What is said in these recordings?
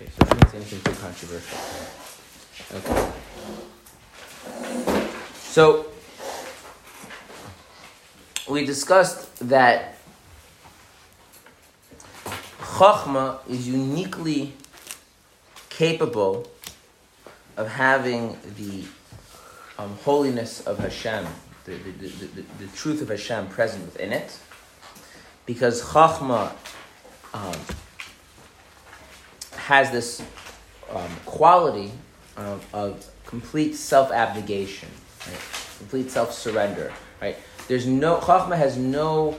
Okay, so anything too controversial. Okay. So we discussed that Chachma is uniquely capable of having the um, holiness of Hashem, the, the, the, the, the truth of Hashem present within it, because Chachma um, has this um, quality of, of complete self abnegation, right? complete self surrender. Right? There's no Chachma has no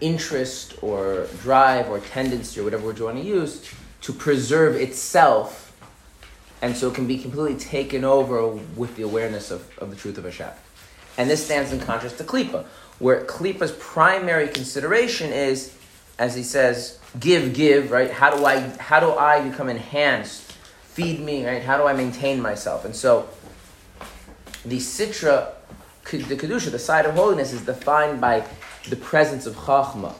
interest or drive or tendency or whatever word you want to use to preserve itself and so it can be completely taken over with the awareness of, of the truth of Hashem. And this stands in contrast to Klippa, where Klippa's primary consideration is, as he says, give, give, right? How do I, how do I become enhanced? Feed me, right? How do I maintain myself? And so the Sitra, the Kedusha, the side of holiness, is defined by the presence of Chachma.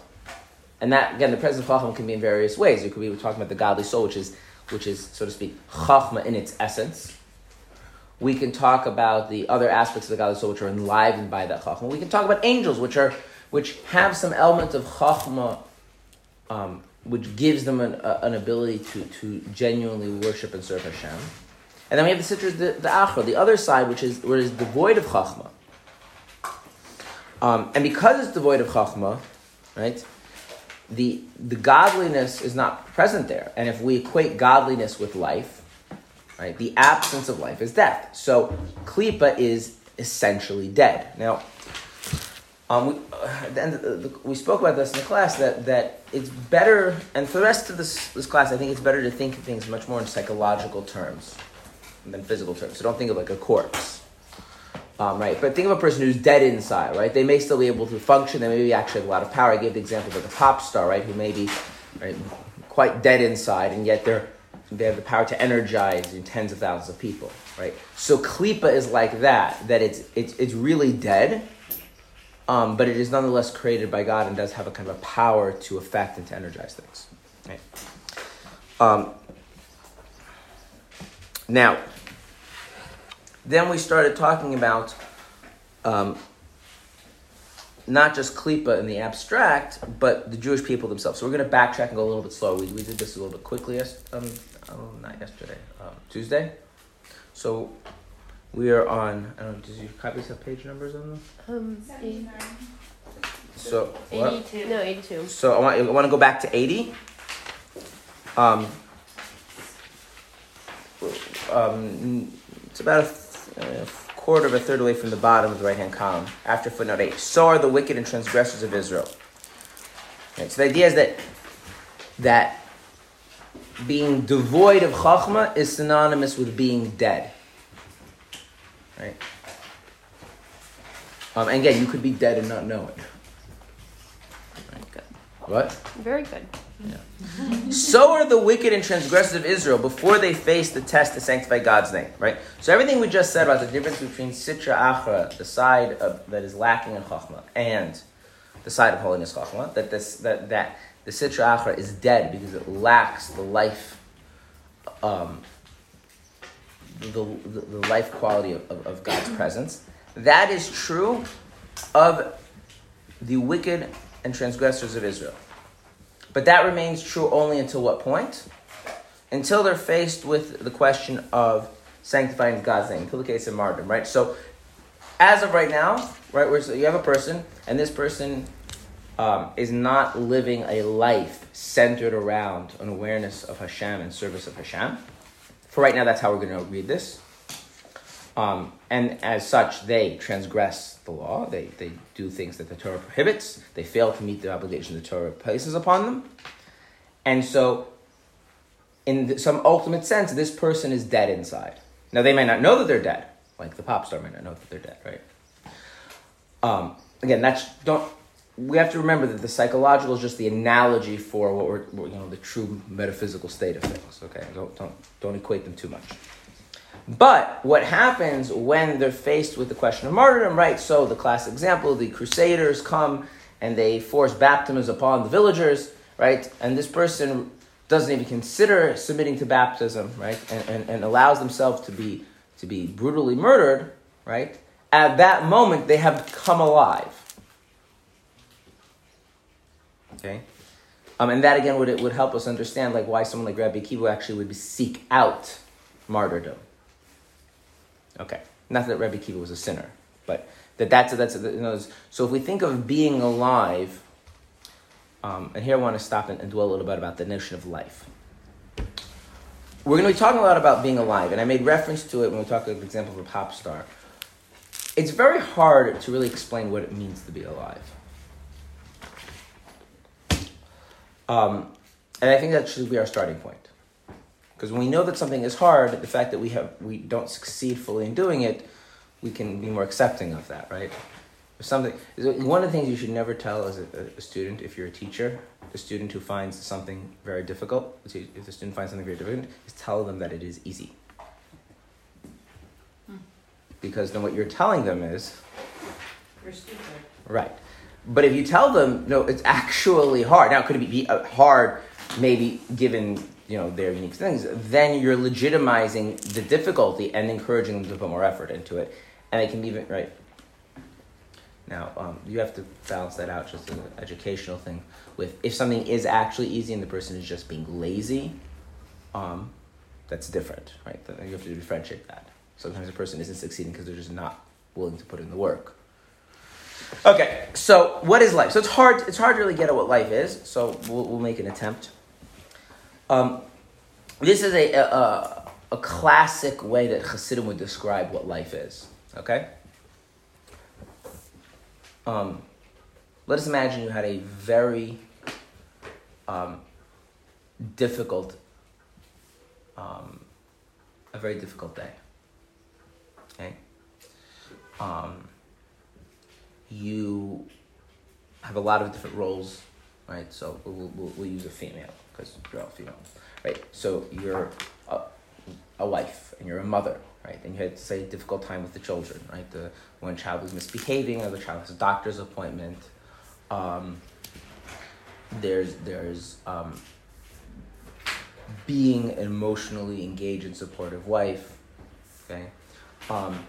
And that, again, the presence of Chachma can be in various ways. It could be, we're talking about the godly soul, which is which is, so to speak, chachma in its essence. We can talk about the other aspects of the godly soul which are enlivened by that chachma. We can talk about angels, which are which have some element of chachma, um, which gives them an, uh, an ability to, to genuinely worship and serve Hashem. And then we have the sitra, the, the achra, the other side, which is where is devoid of chachma. Um, and because it's devoid of chachma, right, the, the godliness is not present there. And if we equate godliness with life, right, the absence of life is death. So klipa is essentially dead. Now, um, we, uh, the, we spoke about this in the class that, that it's better, and for the rest of this, this class, I think it's better to think of things much more in psychological terms than physical terms. So don't think of like a corpse. Um, right, but think of a person who's dead inside, right? They may still be able to function. They may be actually have a lot of power. I gave the example of a pop star, right, who may be right, quite dead inside, and yet they're they have the power to energize you know, tens of thousands of people, right? So klipa is like that, that it's it's it's really dead, um, but it is nonetheless created by God and does have a kind of a power to affect and to energize things. Right? Um, now, then we started talking about um, not just Klippa in the abstract, but the Jewish people themselves. So we're going to backtrack and go a little bit slower. We, we did this a little bit quickly, um, oh, not yesterday, um, Tuesday. So we are on, I don't know, does your copies have page numbers on them? Um, 89. So, 82. No, 82. So I want, I want to go back to 80. Um, um, it's about a a quarter of a third away from the bottom of the right hand column, after footnote 8. So are the wicked and transgressors of Israel. Right, so the idea is that, that being devoid of chachma is synonymous with being dead. Right? Um, and again, you could be dead and not know it. Right, good. What? Very good. Yeah. so are the wicked and transgressive of Israel before they face the test to sanctify God's name, right? So everything we just said about the difference between Sitra Achra, the side of, that is lacking in Chachma, and the side of holiness Chachma, that, this, that, that the Sitra Achra is dead because it lacks the life, um, the, the, life quality of, of, of God's presence. That is true of the wicked and transgressors of Israel. But that remains true only until what point? Until they're faced with the question of sanctifying God's name, until the case of martyrdom, right? So, as of right now, right, where so you have a person, and this person um, is not living a life centered around an awareness of Hashem and service of Hashem. For right now, that's how we're going to read this. Um, and as such, they transgress the law. They, they do things that the Torah prohibits. They fail to meet the obligation the Torah places upon them. And so, in some ultimate sense, this person is dead inside. Now, they may not know that they're dead, like the pop star may not know that they're dead, right? Um, again, that's don't. We have to remember that the psychological is just the analogy for what we're, you know, the true metaphysical state of things. Okay, don't don't don't equate them too much. But what happens when they're faced with the question of martyrdom, right? So the classic example, the crusaders come and they force baptisms upon the villagers, right? And this person doesn't even consider submitting to baptism, right, and, and, and allows themselves to be to be brutally murdered, right, at that moment they have come alive. Okay? Um, and that again would it would help us understand like why someone like Rabbi Akiva actually would seek out martyrdom. Okay, not that Rabbi Akiva was a sinner, but that that's a, that's a, you know, so if we think of being alive, um, and here I want to stop and, and dwell a little bit about the notion of life. We're going to be talking a lot about being alive, and I made reference to it when we talked, for example, of a pop star. It's very hard to really explain what it means to be alive. Um, and I think that should be our starting point. Because when we know that something is hard, the fact that we have we don't succeed fully in doing it, we can be more accepting of that, right? If something one of the things you should never tell as a, a, student, if you're a teacher, a student who finds something very difficult, if the student finds something very difficult, is tell them that it is easy. Hmm. Because then what you're telling them is, you're stupid. Right. But if you tell them, no, it's actually hard. Now, it could it be uh, hard, maybe given you know their unique things? Then you're legitimizing the difficulty and encouraging them to put more effort into it, and they can even right. Now, um, you have to balance that out, just an educational thing. With if something is actually easy and the person is just being lazy, um, that's different, right? You have to differentiate that. Sometimes a person isn't succeeding because they're just not willing to put in the work. Okay, so what is life? So it's hard. It's hard to really get at what life is. So we'll, we'll make an attempt. Um, this is a, a, a classic way that Hasidim would describe what life is. Okay. Um, let us imagine you had a very um, difficult, um, a very difficult day. Okay. Um, you have a lot of different roles, right? So we'll, we'll, we'll use a female because you're all female, right? So you're a, a wife and you're a mother, right? And you had, say, a difficult time with the children, right? The one child was misbehaving, another child has a doctor's appointment. Um, there's there's um, being an emotionally engaged and supportive wife. Okay, um,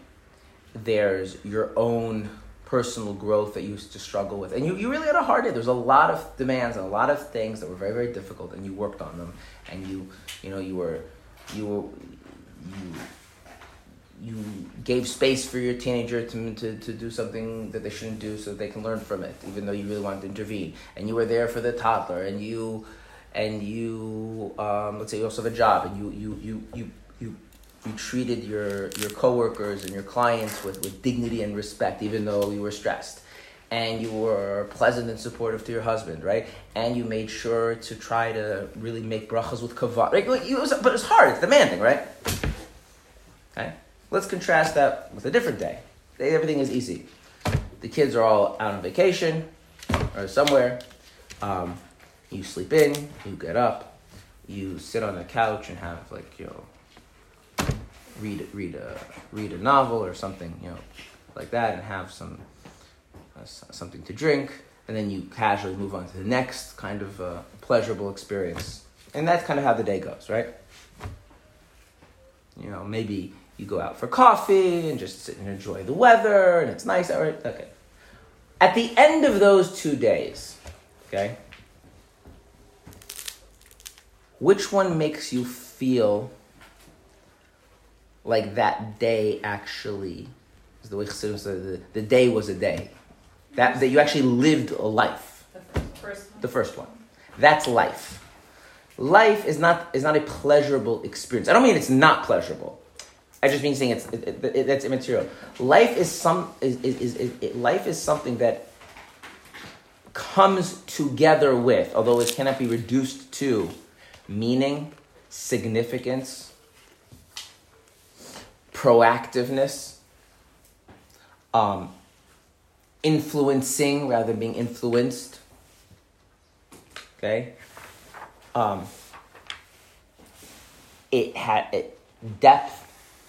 there's your own personal growth that you used to struggle with. And you, you really had a hard day. There's a lot of demands and a lot of things that were very, very difficult and you worked on them and you you know you were you were you you gave space for your teenager to, to, to do something that they shouldn't do so they can learn from it, even though you really wanted to intervene. And you were there for the toddler and you and you um, let's say you also have a job and you you you you you you treated your, your coworkers and your clients with, with dignity and respect, even though you were stressed. And you were pleasant and supportive to your husband, right? And you made sure to try to really make brachas with kavod. Right? It was, but it's hard, it's demanding, right? Okay? Let's contrast that with a different day. Everything is easy. The kids are all out on vacation or somewhere. Um, you sleep in, you get up, you sit on the couch and have, like, you know, read read a read a novel or something you know like that and have some uh, something to drink and then you casually move on to the next kind of uh, pleasurable experience. And that's kind of how the day goes right? You know maybe you go out for coffee and just sit and enjoy the weather and it's nice All right, okay. At the end of those two days okay which one makes you feel like that day actually is the way Chassidim said the, the day was a day. That, that you actually lived a life. The first one. The first one. That's life. Life is not is not a pleasurable experience. I don't mean it's not pleasurable. I just mean saying it's it, it, it, that's immaterial. Life is some is, is, is, life is something that comes together with, although it cannot be reduced to, meaning, significance, proactiveness, um, influencing rather than being influenced. Okay? Um, it had it, depth.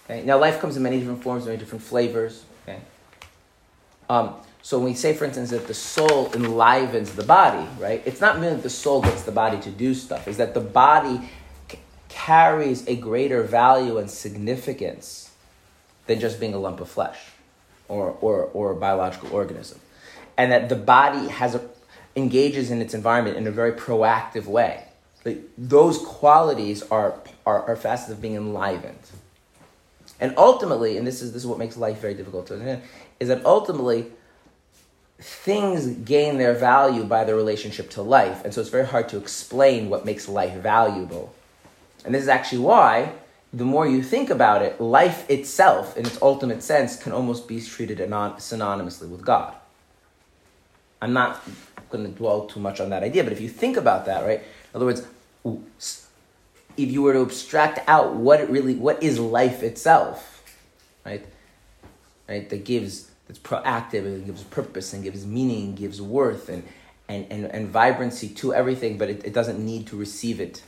Okay? Now, life comes in many different forms, many different flavors. Okay? Um, So when we say, for instance, that the soul enlivens the body, right? It's not merely that the soul gets the body to do stuff. It's that the body c- carries a greater value and significance than just being a lump of flesh or, or, or a biological organism. And that the body has a, engages in its environment in a very proactive way. Like, those qualities are, are, are facets of being enlivened. And ultimately, and this is, this is what makes life very difficult to understand, is that ultimately things gain their value by their relationship to life. And so it's very hard to explain what makes life valuable. And this is actually why, the more you think about it, life itself, in its ultimate sense, can almost be treated anon- synonymously with God. I'm not going to dwell too much on that idea, but if you think about that, right? In other words, if you were to abstract out what it really, what is life itself, right? Right, that gives, that's proactive and gives purpose and gives meaning, gives worth and, and, and, and vibrancy to everything, but it, it doesn't need to receive it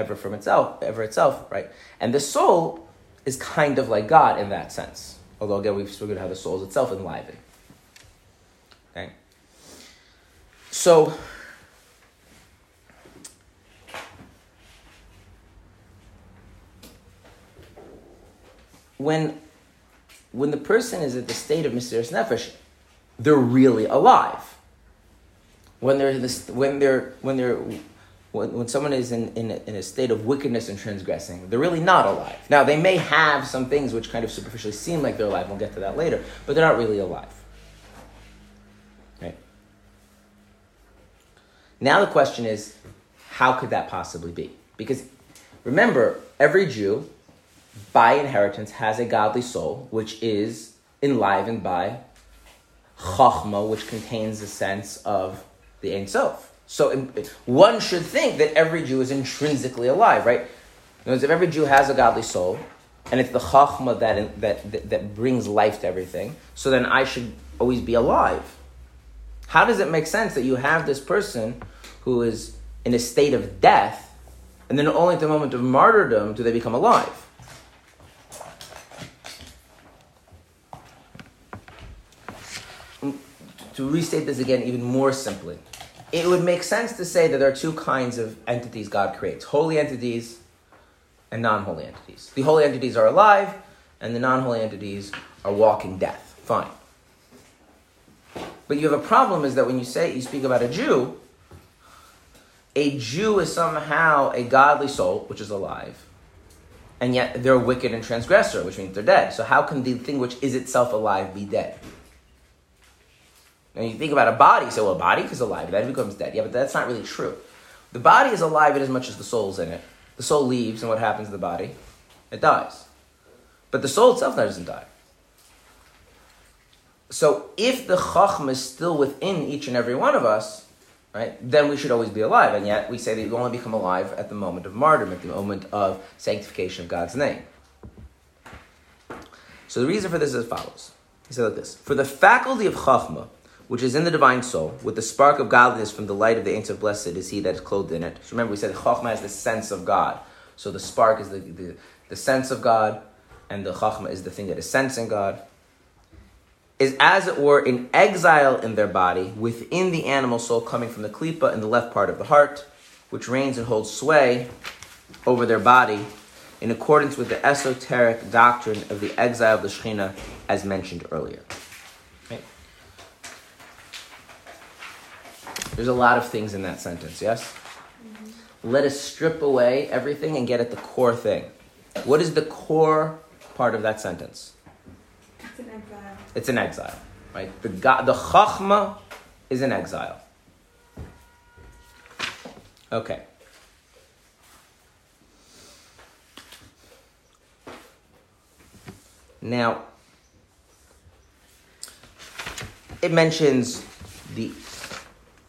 ever from itself, ever itself, right? And the soul is kind of like God in that sense. Although again, we've about how the soul is itself enlivened. Okay. So when when the person is at the state of mesirus nefesh, they're really alive. When they're this, when they're when they're when, when someone is in, in, a, in a state of wickedness and transgressing, they're really not alive. Now they may have some things which kind of superficially seem like they're alive. We'll get to that later, but they're not really alive. Right. Now the question is, how could that possibly be? Because remember, every Jew by inheritance has a godly soul, which is enlivened by chachma, which contains the sense of the Ein Sof. So one should think that every Jew is intrinsically alive, right? Because if every Jew has a godly soul, and it's the chachma that, that, that brings life to everything, so then I should always be alive. How does it make sense that you have this person who is in a state of death, and then only at the moment of martyrdom do they become alive? to restate this again even more simply, it would make sense to say that there are two kinds of entities God creates holy entities and non holy entities. The holy entities are alive, and the non holy entities are walking death. Fine. But you have a problem is that when you say, you speak about a Jew, a Jew is somehow a godly soul, which is alive, and yet they're wicked and transgressor, which means they're dead. So how can the thing which is itself alive be dead? And you think about a body, so a body is alive, then it becomes dead. Yeah, but that's not really true. The body is alive in as much as the soul's in it. The soul leaves, and what happens to the body? It dies. But the soul itself doesn't die. So if the chachma is still within each and every one of us, right, then we should always be alive. And yet we say that you only become alive at the moment of martyrdom, at the moment of sanctification of God's name. So the reason for this is as follows. He said like this: For the faculty of chachma, which is in the divine soul, with the spark of godliness from the light of the Sof Blessed is he that is clothed in it. So remember, we said Chachma is the sense of God. So the spark is the, the, the sense of God, and the Chachma is the thing that is sensing God. Is as it were in exile in their body, within the animal soul coming from the klipa in the left part of the heart, which reigns and holds sway over their body in accordance with the esoteric doctrine of the exile of the Shekhinah as mentioned earlier. There's a lot of things in that sentence, yes? Mm-hmm. Let us strip away everything and get at the core thing. What is the core part of that sentence? It's an exile. It's an exile, right? The God, the chachma is an exile. Okay. Now, it mentions the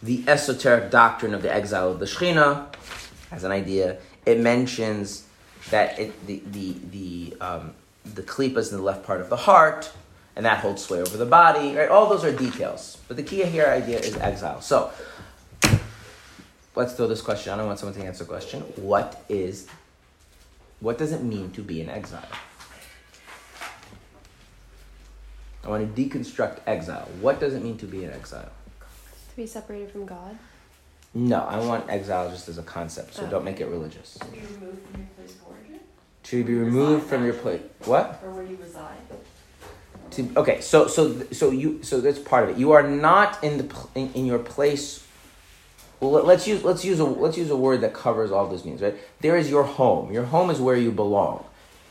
the esoteric doctrine of the exile of the Shechina as an idea. It mentions that it, the the the um, the klipas in the left part of the heart, and that holds sway over the body. Right, all those are details, but the key here idea is exile. So let's throw this question. I don't want someone to answer the question. What is what does it mean to be in exile? I want to deconstruct exile. What does it mean to be in exile? To be separated from God. No, I want exile just as a concept, so Oh. don't make it religious. To be removed from your place of origin? To be removed from your place. What? Or where you reside? To, okay, so so so you so that's part of it. You are not in the in, in your place. Well, let- let's use let's use a let's use a word that covers all those means, right? There is your home. Your home is where you belong.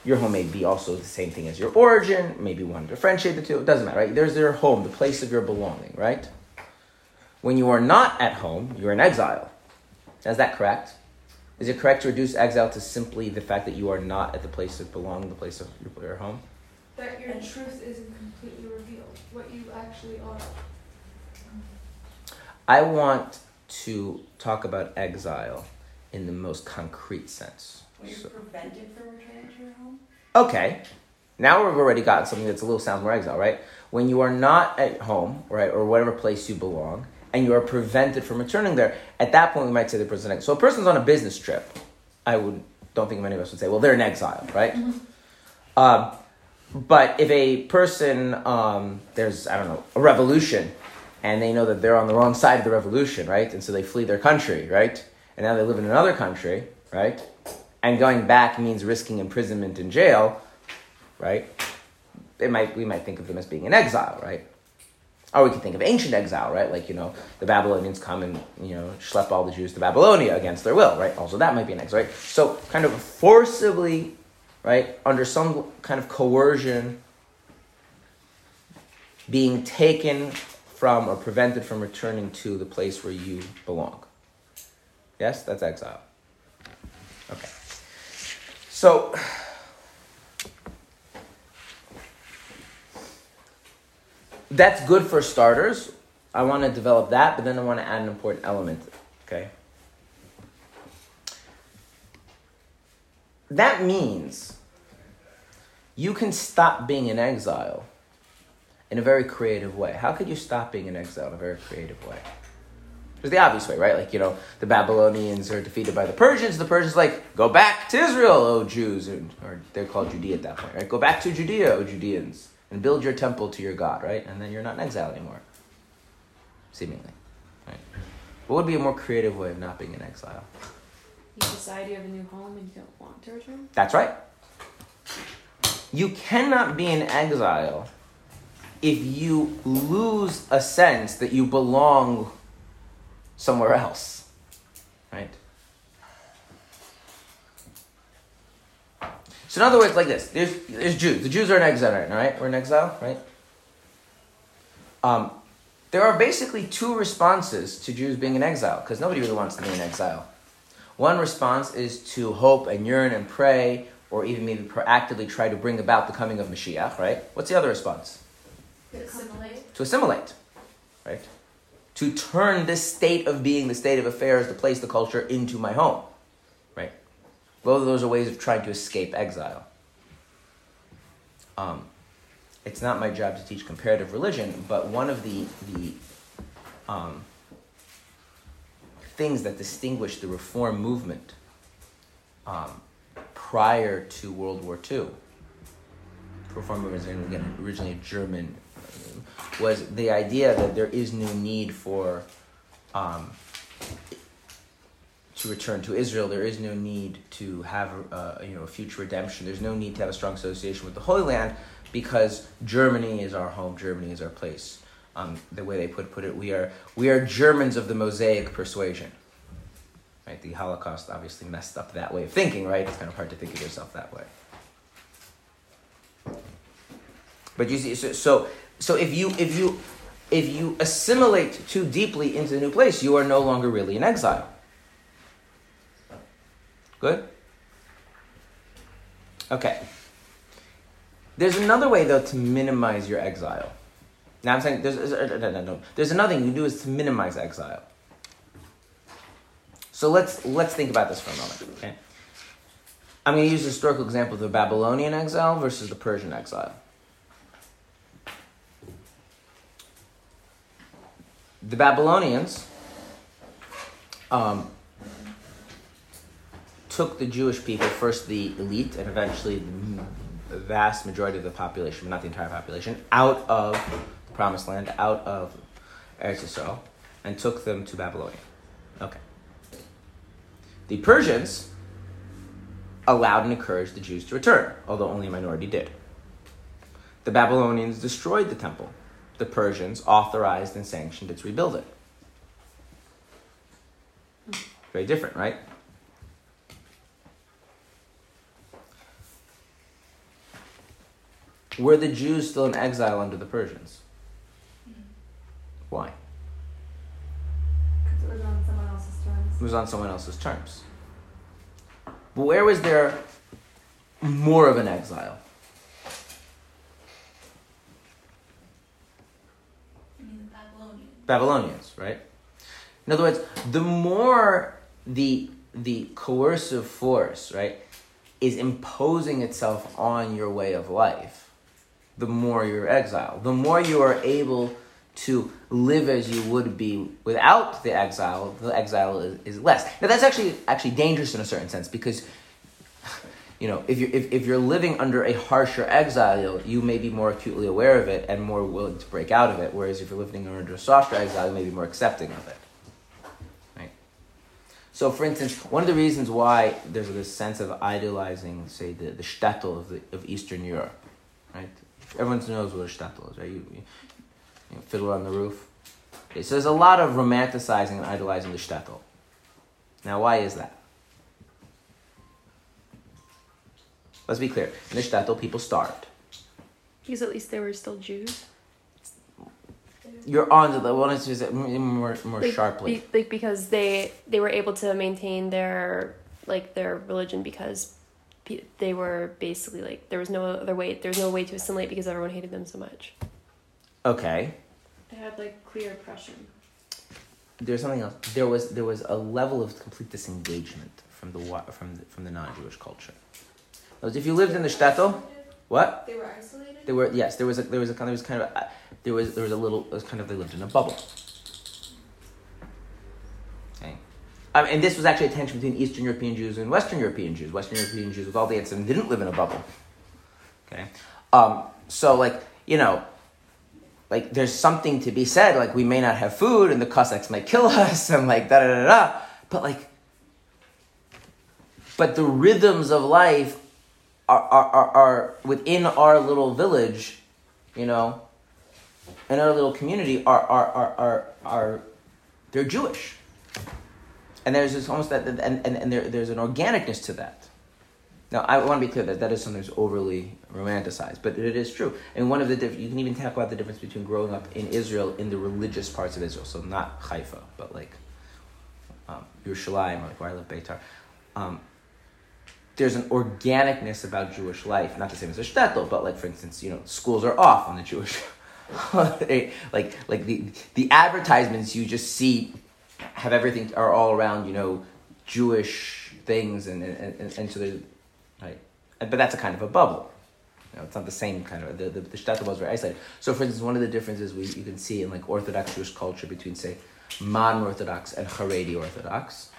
Your home may be also the same thing as your origin. Maybe one differentiate the two. It doesn't matter, right? There's your home, the place of your belonging, right? When you are not at home, you're in exile. Is that correct? Is it correct to reduce exile to simply the fact that you are not at the place of belonging, the place of your, your home? That your truth isn't completely revealed, what you actually are. I want to talk about exile in the most concrete sense. Where you're So- prevented from returning to your home? okay, now we've already got something that's a little sound more exile, right? When you are not at home, right, or whatever place you belong, and you are prevented from returning there, at that point we might say the person. Is so a person's on a business trip. I would don't think many of us would say, well, they're in exile, right? Um, but if a person um, there's I don't know a revolution, and they know that they're on the wrong side of the revolution, right, and so they flee their country, right, and now they live in another country, right, and going back means risking imprisonment in jail, right? It might we might think of them as being in exile, right? Or we could think of ancient exile, right? Like, you know, the Babylonians come and, you know, schlep all the Jews to Babylonia against their will, right? Also, that might be an exile, right? So, kind of forcibly, right, under some kind of coercion, being taken from or prevented from returning to the place where you belong. Yes, that's exile. Okay. So, that's good for starters. I want to develop that, but then I want to add an important element. Okay. That means you can stop being in exile in a very creative way. How could you stop being in exile in a very creative way? There's the obvious way, right? Like, you know, the Babylonians are defeated by the Persians. The Persians, like, go back to Israel, O Jews. Or, or they're called Judea at that point, right? Go back to Judea, O Judeans, and build your temple to your God, right? And then you're not in exile anymore, seemingly. Right? What would be a more creative way of not being in exile? You decide you have a new home and you don't want to return? That's right. You cannot be in exile if you lose a sense that you belong somewhere else. Right? So in other words, like this, there's there's Jews. The Jews are in exile right now, right? We're in exile, right? Um, there are basically two responses to Jews being in exile, because nobody really wants to be in exile. One response is to hope and yearn and pray, or even maybe proactively try to bring about the coming of Mashiach, right? What's the other response? Assimilate? To assimilate, right? To turn this state of being, the state of affairs, the place, the culture into my home? Both of those are ways of trying to escape exile. Um, it's not my job to teach comparative religion, but one of the the um, things that distinguished the Reform movement um, prior to World War II, Reform movement is again originally a German, was the idea that there is no need for um, to return to Israel. There is no need to have uh, you know a future redemption. There's no need to have a strong association with the Holy Land because Germany is our home. Germany is our place. Um, the way they put put it, we are we are Germans of the Mosaic persuasion. Right, the Holocaust obviously messed up that way of thinking. Right, it's kind of hard to think of yourself that way. But you see, so so, so if you if you if you assimilate too deeply into the new place, you are no longer really in exile. Good? Okay. There's another way, though, to minimize your exile. Now, I'm saying there's, uh, there's another thing you can do is to minimize exile. So let's, let's think about this for a moment, okay? I'm going to use the historical example of the Babylonian exile versus the Persian exile. The Babylonians um, took the Jewish people, first the elite and eventually the vast majority of the population, but not the entire population, out of the promised land, out of Eretz Yisrael, and took them to Babylonia. Okay. The Persians allowed and encouraged the Jews to return, although only a minority did. The Babylonians destroyed the temple. The Persians authorized and sanctioned its rebuilding. Very different, right? Were the Jews still in exile under the Persians? Why? Because it was on someone else's terms. It was on someone else's terms. But where was there more of an exile? I mean, the Babylonians. Babylonians, right? In other words, the more the the coercive force, right, is imposing itself on your way of life, the more you're exiled. The more you are able to live as you would be without the exile, the exile is, is less. Now that's actually actually dangerous in a certain sense because you know, if you're, if, if you're living under a harsher exile, you may be more acutely aware of it and more willing to break out of it. Whereas if you're living under a softer exile, you may be more accepting of it. Right? So, for instance, one of the reasons why there's this sense of idolizing, say, the, the shtetl of, the, of Eastern Europe, right? Everyone knows what a shtetl is, right? You, you, you know, fiddler on the roof. Okay, so there's a lot of romanticizing and idolizing the shtetl. Now, why is that? Let's be clear. In the shtetl, people starved. Because at least they were still Jews. You're on to the one is more more Like, sharply. be- like because they they were able to maintain their like their religion because they were basically like there was no other way there was no way to assimilate because everyone hated them so much. Okay. They had like clear oppression. There's something else. There was there was a level of complete disengagement from the wa- from the, from the non-Jewish culture. Because if you lived in the shtetl, what? They were isolated? There were yes, there was a there was a kind there was kind of a, there was there was a little it was kind of they lived in a bubble. Okay, um, and this was actually a tension between Eastern European Jews and Western European Jews. Western European Jews with all the antisemity didn't live in a bubble. Okay, um, so like you know, like there's something to be said. Like we may not have food, and the Cossacks might kill us, and like da da da da. But like, but the rhythms of life are, are, are, are within our little village, you know, in our little community are are are are, are they're Jewish. And there's this almost that and, and, and there, there's an organicness to that. Now I want to be clear that that is sometimes overly romanticized, but it is true. And one of the diff- you can even talk about the difference between growing up in Israel in the religious parts of Israel, so not Haifa, but like um, Yerushalayim like where I live, Beitar. Um, there's an organicness about Jewish life, not the same as a shtetl, but like for instance, you know, schools are off on the Jewish like like the the advertisements you just see have everything are all around, you know, Jewish things and and, and, and so there's right. But that's a kind of a bubble. You know, it's not the same kind of the the, the shtetl was very isolated. So for instance, one of the differences we you can see in like Orthodox Jewish culture between say modern Orthodox and Haredi Orthodox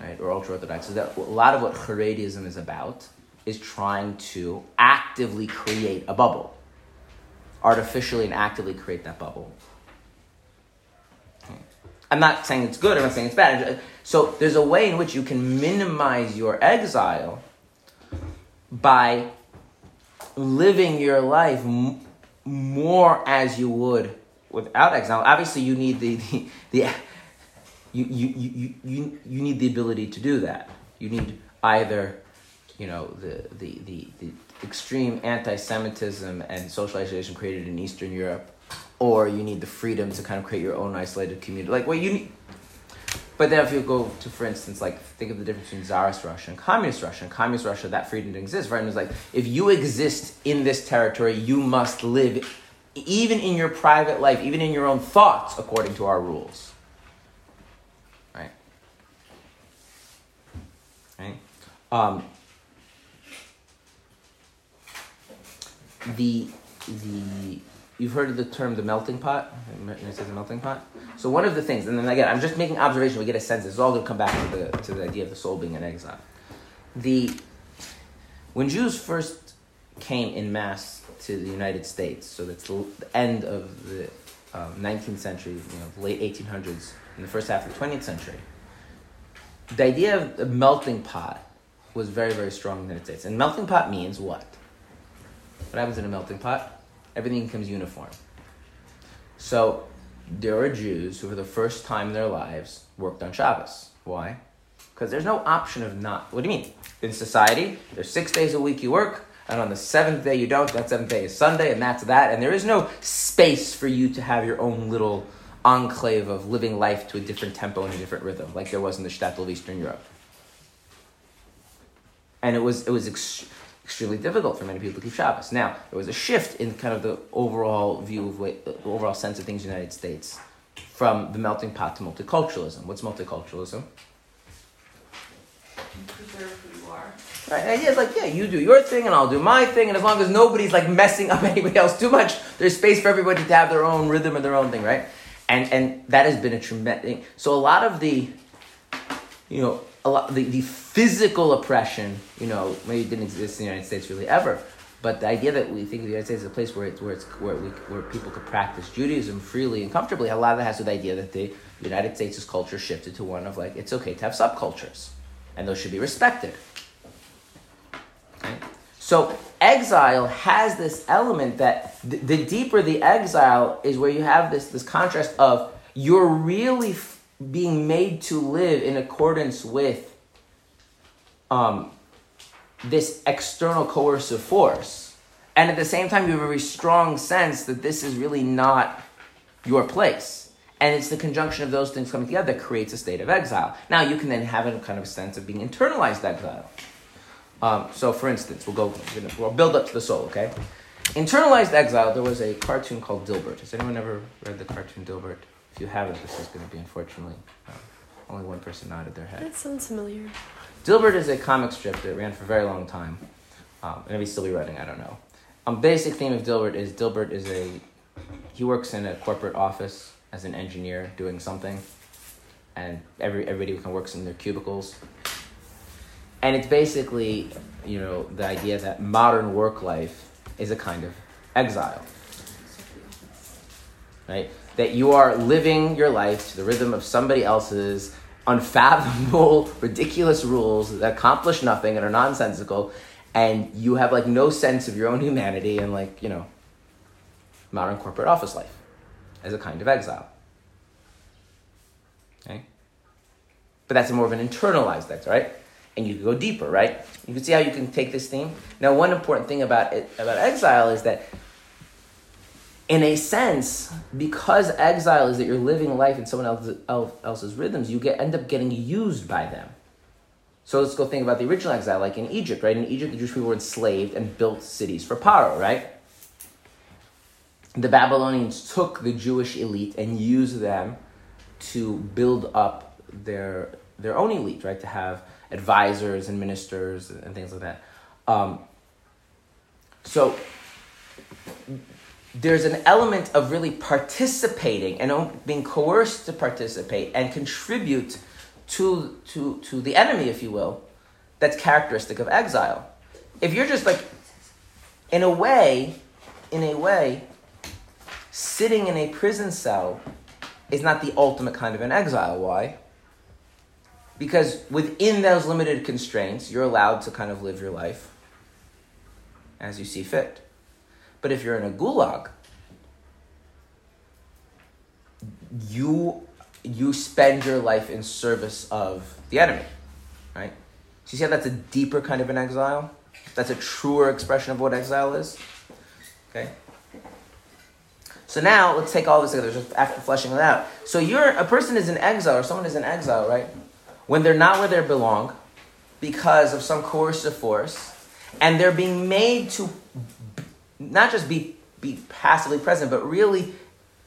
right, or ultra orthodox, is that a lot of what Haredism is about is trying to actively create a bubble, artificially and actively create that bubble. I'm not saying it's good. I'm not saying it's bad. So there's a way in which you can minimize your exile by living your life m- more as you would without exile. Obviously, you need the the, the you, you, you, you, you need the ability to do that. You need either, you know, the, the, the, the extreme anti-Semitism and social isolation created in Eastern Europe, or you need the freedom to kind of create your own isolated community. Like, what you need, but then if you go to, for instance, like think of the difference between Tsarist Russia and Communist Russia. In Communist Russia, that freedom didn't exist. Right? And it's like, if you exist in this territory, you must live, even in your private life, even in your own thoughts, according to our rules. Right? Right? Um, the the you've heard of the term the melting pot. It says the melting pot. So one of the things, and then again, I'm just making observation. We get a sense. This is all going to come back to the to the idea of the soul being in exile. The when Jews first came in mass to the United States. So that's the end of the um, 19th century, you know, late 1800s, in the first half of the 20th century. The idea of the melting pot was very, very strong in the United States. And melting pot means what? What happens in a melting pot? Everything becomes uniform. So there are Jews who, for the first time in their lives, worked on Shabbos. Why? Because there's no option of not. What do you mean? In society, there's six days a week you work, and on the seventh day you don't. That seventh day is Sunday, and that's that. And there is no space for you to have your own little enclave of living life to a different tempo and a different rhythm, like there was in the shtetl of Eastern Europe. And it was it was ex- extremely difficult for many people to keep Shabbos. Now there was a shift in kind of the overall view of way, the overall sense of things in the United States from the melting pot to multiculturalism. What's multiculturalism? Preserve who you are. Right? The idea like, yeah, you do your thing and I'll do my thing, and as long as nobody's like messing up anybody else too much, there's space for everybody to have their own rhythm and their own thing, right? And and that has been a tremendous. So a lot of the, you know, a lot the, the physical oppression, you know, maybe didn't exist in the United States really ever, but the idea that we think of the United States as a place where it's where it's where we where people could practice Judaism freely and comfortably, a lot of that has with the idea that the United States' culture shifted to one of like it's okay to have subcultures, and those should be respected. Okay? So exile has this element that the, the deeper the exile is, where you have this this contrast of you're really being made to live in accordance with um, this external coercive force, and at the same time you have a very strong sense that this is really not your place. And it's the conjunction of those things coming together that creates a state of exile. Now you can then have a kind of sense of being internalized exile. Um, so, for instance, we'll go. We'll build up to the soul. Okay. Internalized exile. There was a cartoon called Dilbert. Has anyone ever read the cartoon Dilbert? If you haven't, this is going to be unfortunately um, only one person nodded their head. That sounds familiar. Dilbert is a comic strip that ran for a very long time. Um, maybe still be running. I don't know. Um, basic theme of Dilbert is Dilbert is a he works in a corporate office as an engineer doing something, and every everybody kind of works in their cubicles. And it's basically, you know, the idea that modern work life is a kind of exile, right? That you are living your life to the rhythm of somebody else's unfathomable, ridiculous rules that accomplish nothing and are nonsensical, and you have like no sense of your own humanity and like, you know, modern corporate office life as a kind of exile. Okay? But that's more of an internalized exile, right? And you can go deeper, right? You can see how you can take this theme. Now, one important thing about it, about exile is that, in a sense, because exile is that you're living life in someone else's, rhythms, you get end up getting used by them. So let's go think about the original exile, like in Egypt, right? In Egypt, the Jewish people were enslaved and built cities for Paro, right? The Babylonians took the Jewish elite and used them to build up their their own elite, right? To have advisors and ministers and things like that. Um, so there's an element of really participating and being coerced to participate and contribute to to to the enemy, if you will, that's characteristic of exile. If you're just like, in a way, in a way, sitting in a prison cell is not the ultimate kind of an exile. Why? Because within those limited constraints, you're allowed to kind of live your life as you see fit. But if you're in a gulag, you you spend your life in service of the enemy, right? So you see how that's a deeper kind of an exile? That's a truer expression of what exile is. Okay. So now let's take all this together, just after fleshing it out. So you're a person is in exile, or someone is in exile, right? When they're not where they belong, because of some coercive force, and they're being made to not just be be passively present, but really,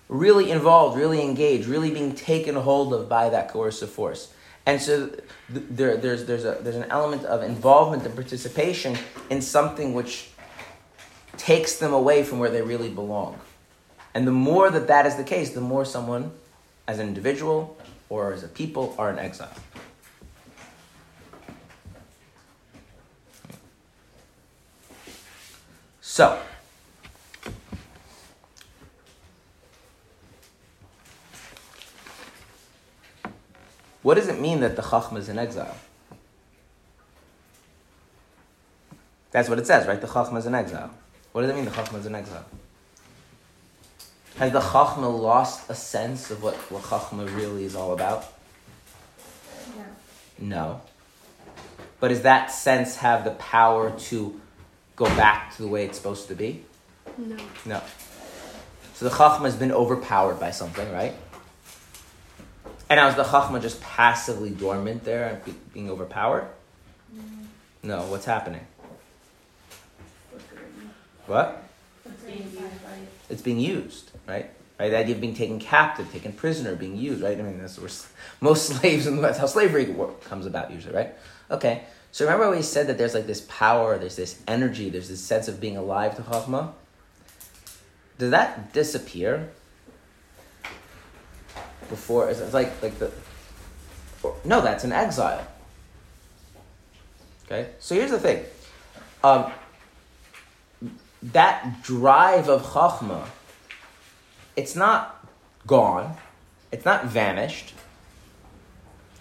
really involved, really engaged, really being taken hold of by that coercive force. And so th- there, there's there's a there's an element of involvement and participation in something which takes them away from where they really belong. And the more that that is the case, the more someone, as an individual or as a people, are in exile. So, what does it mean that the Chachma is in exile? That's what it says, right? The Chachma is in exile. What does it mean the Chachma is in exile? Has the Chachma lost a sense of what, what Chachma really is all about? No. But does that sense have the power to go back to the way it's supposed to be? No. No. So the Chachma has been overpowered by something, right? And is the Chachma just passively dormant there and be- being overpowered? No. What's happening? What? It's being used, right? Right. The idea of being taken captive, taken prisoner, being used, right? I mean, that's where most slaves, and that's how slavery comes about usually, right? Okay. So remember we said that there's like this power, there's this energy, there's this sense of being alive to Chachma. Does that disappear before? It's it's like like the. or- No, that's an exile. Okay. So here's the thing. Um, that drive of Chachma, it's not gone, it's not vanished.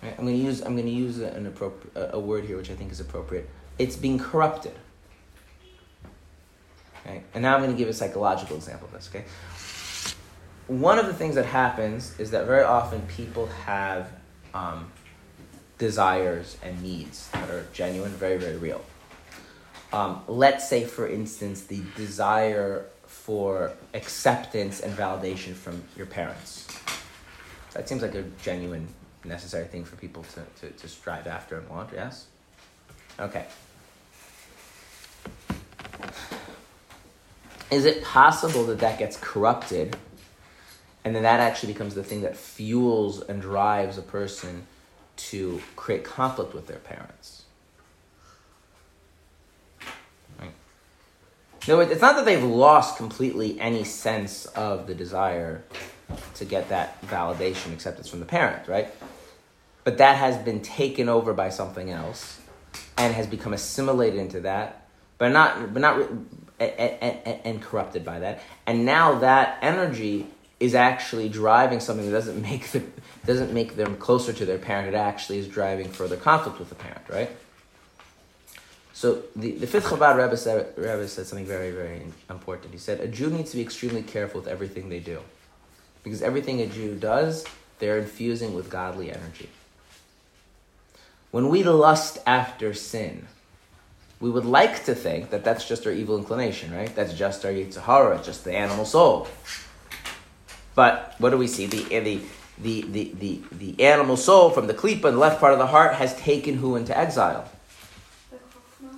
Right? I'm going to use I'm going to use an appropriate a word here which I think is appropriate. It's being corrupted. Okay? And now I'm going to give a psychological example of this. Okay. One of the things that happens is that very often people have um, desires and needs that are genuine, very very real. Um, let's say, for instance, the desire for acceptance and validation from your parents. That seems like a genuine, necessary thing for people to, to, to strive after and want, yes? Okay. Is it possible that that gets corrupted and then that actually becomes the thing that fuels and drives a person to create conflict with their parents? No, it's not that they've lost completely any sense of the desire to get that validation, acceptance from the parent, right? But that has been taken over by something else and has become assimilated into that, but not, but not, and, and, and corrupted by that. And now that energy is actually driving something that doesn't make the, doesn't make them closer to their parent. It actually is driving further conflict with the parent, right? So the, the fifth Chabad Rebbe said, Rebbe said something very, very important. He said, a Jew needs to be extremely careful with everything they do. Because everything a Jew does, they're infusing with godly energy. When we lust after sin, we would like to think that that's just our evil inclination, right? That's just our yetzer hara, just the animal soul. But what do we see? The, the, the, the, the, the animal soul from the klipa the left part of the heart has taken who into exile?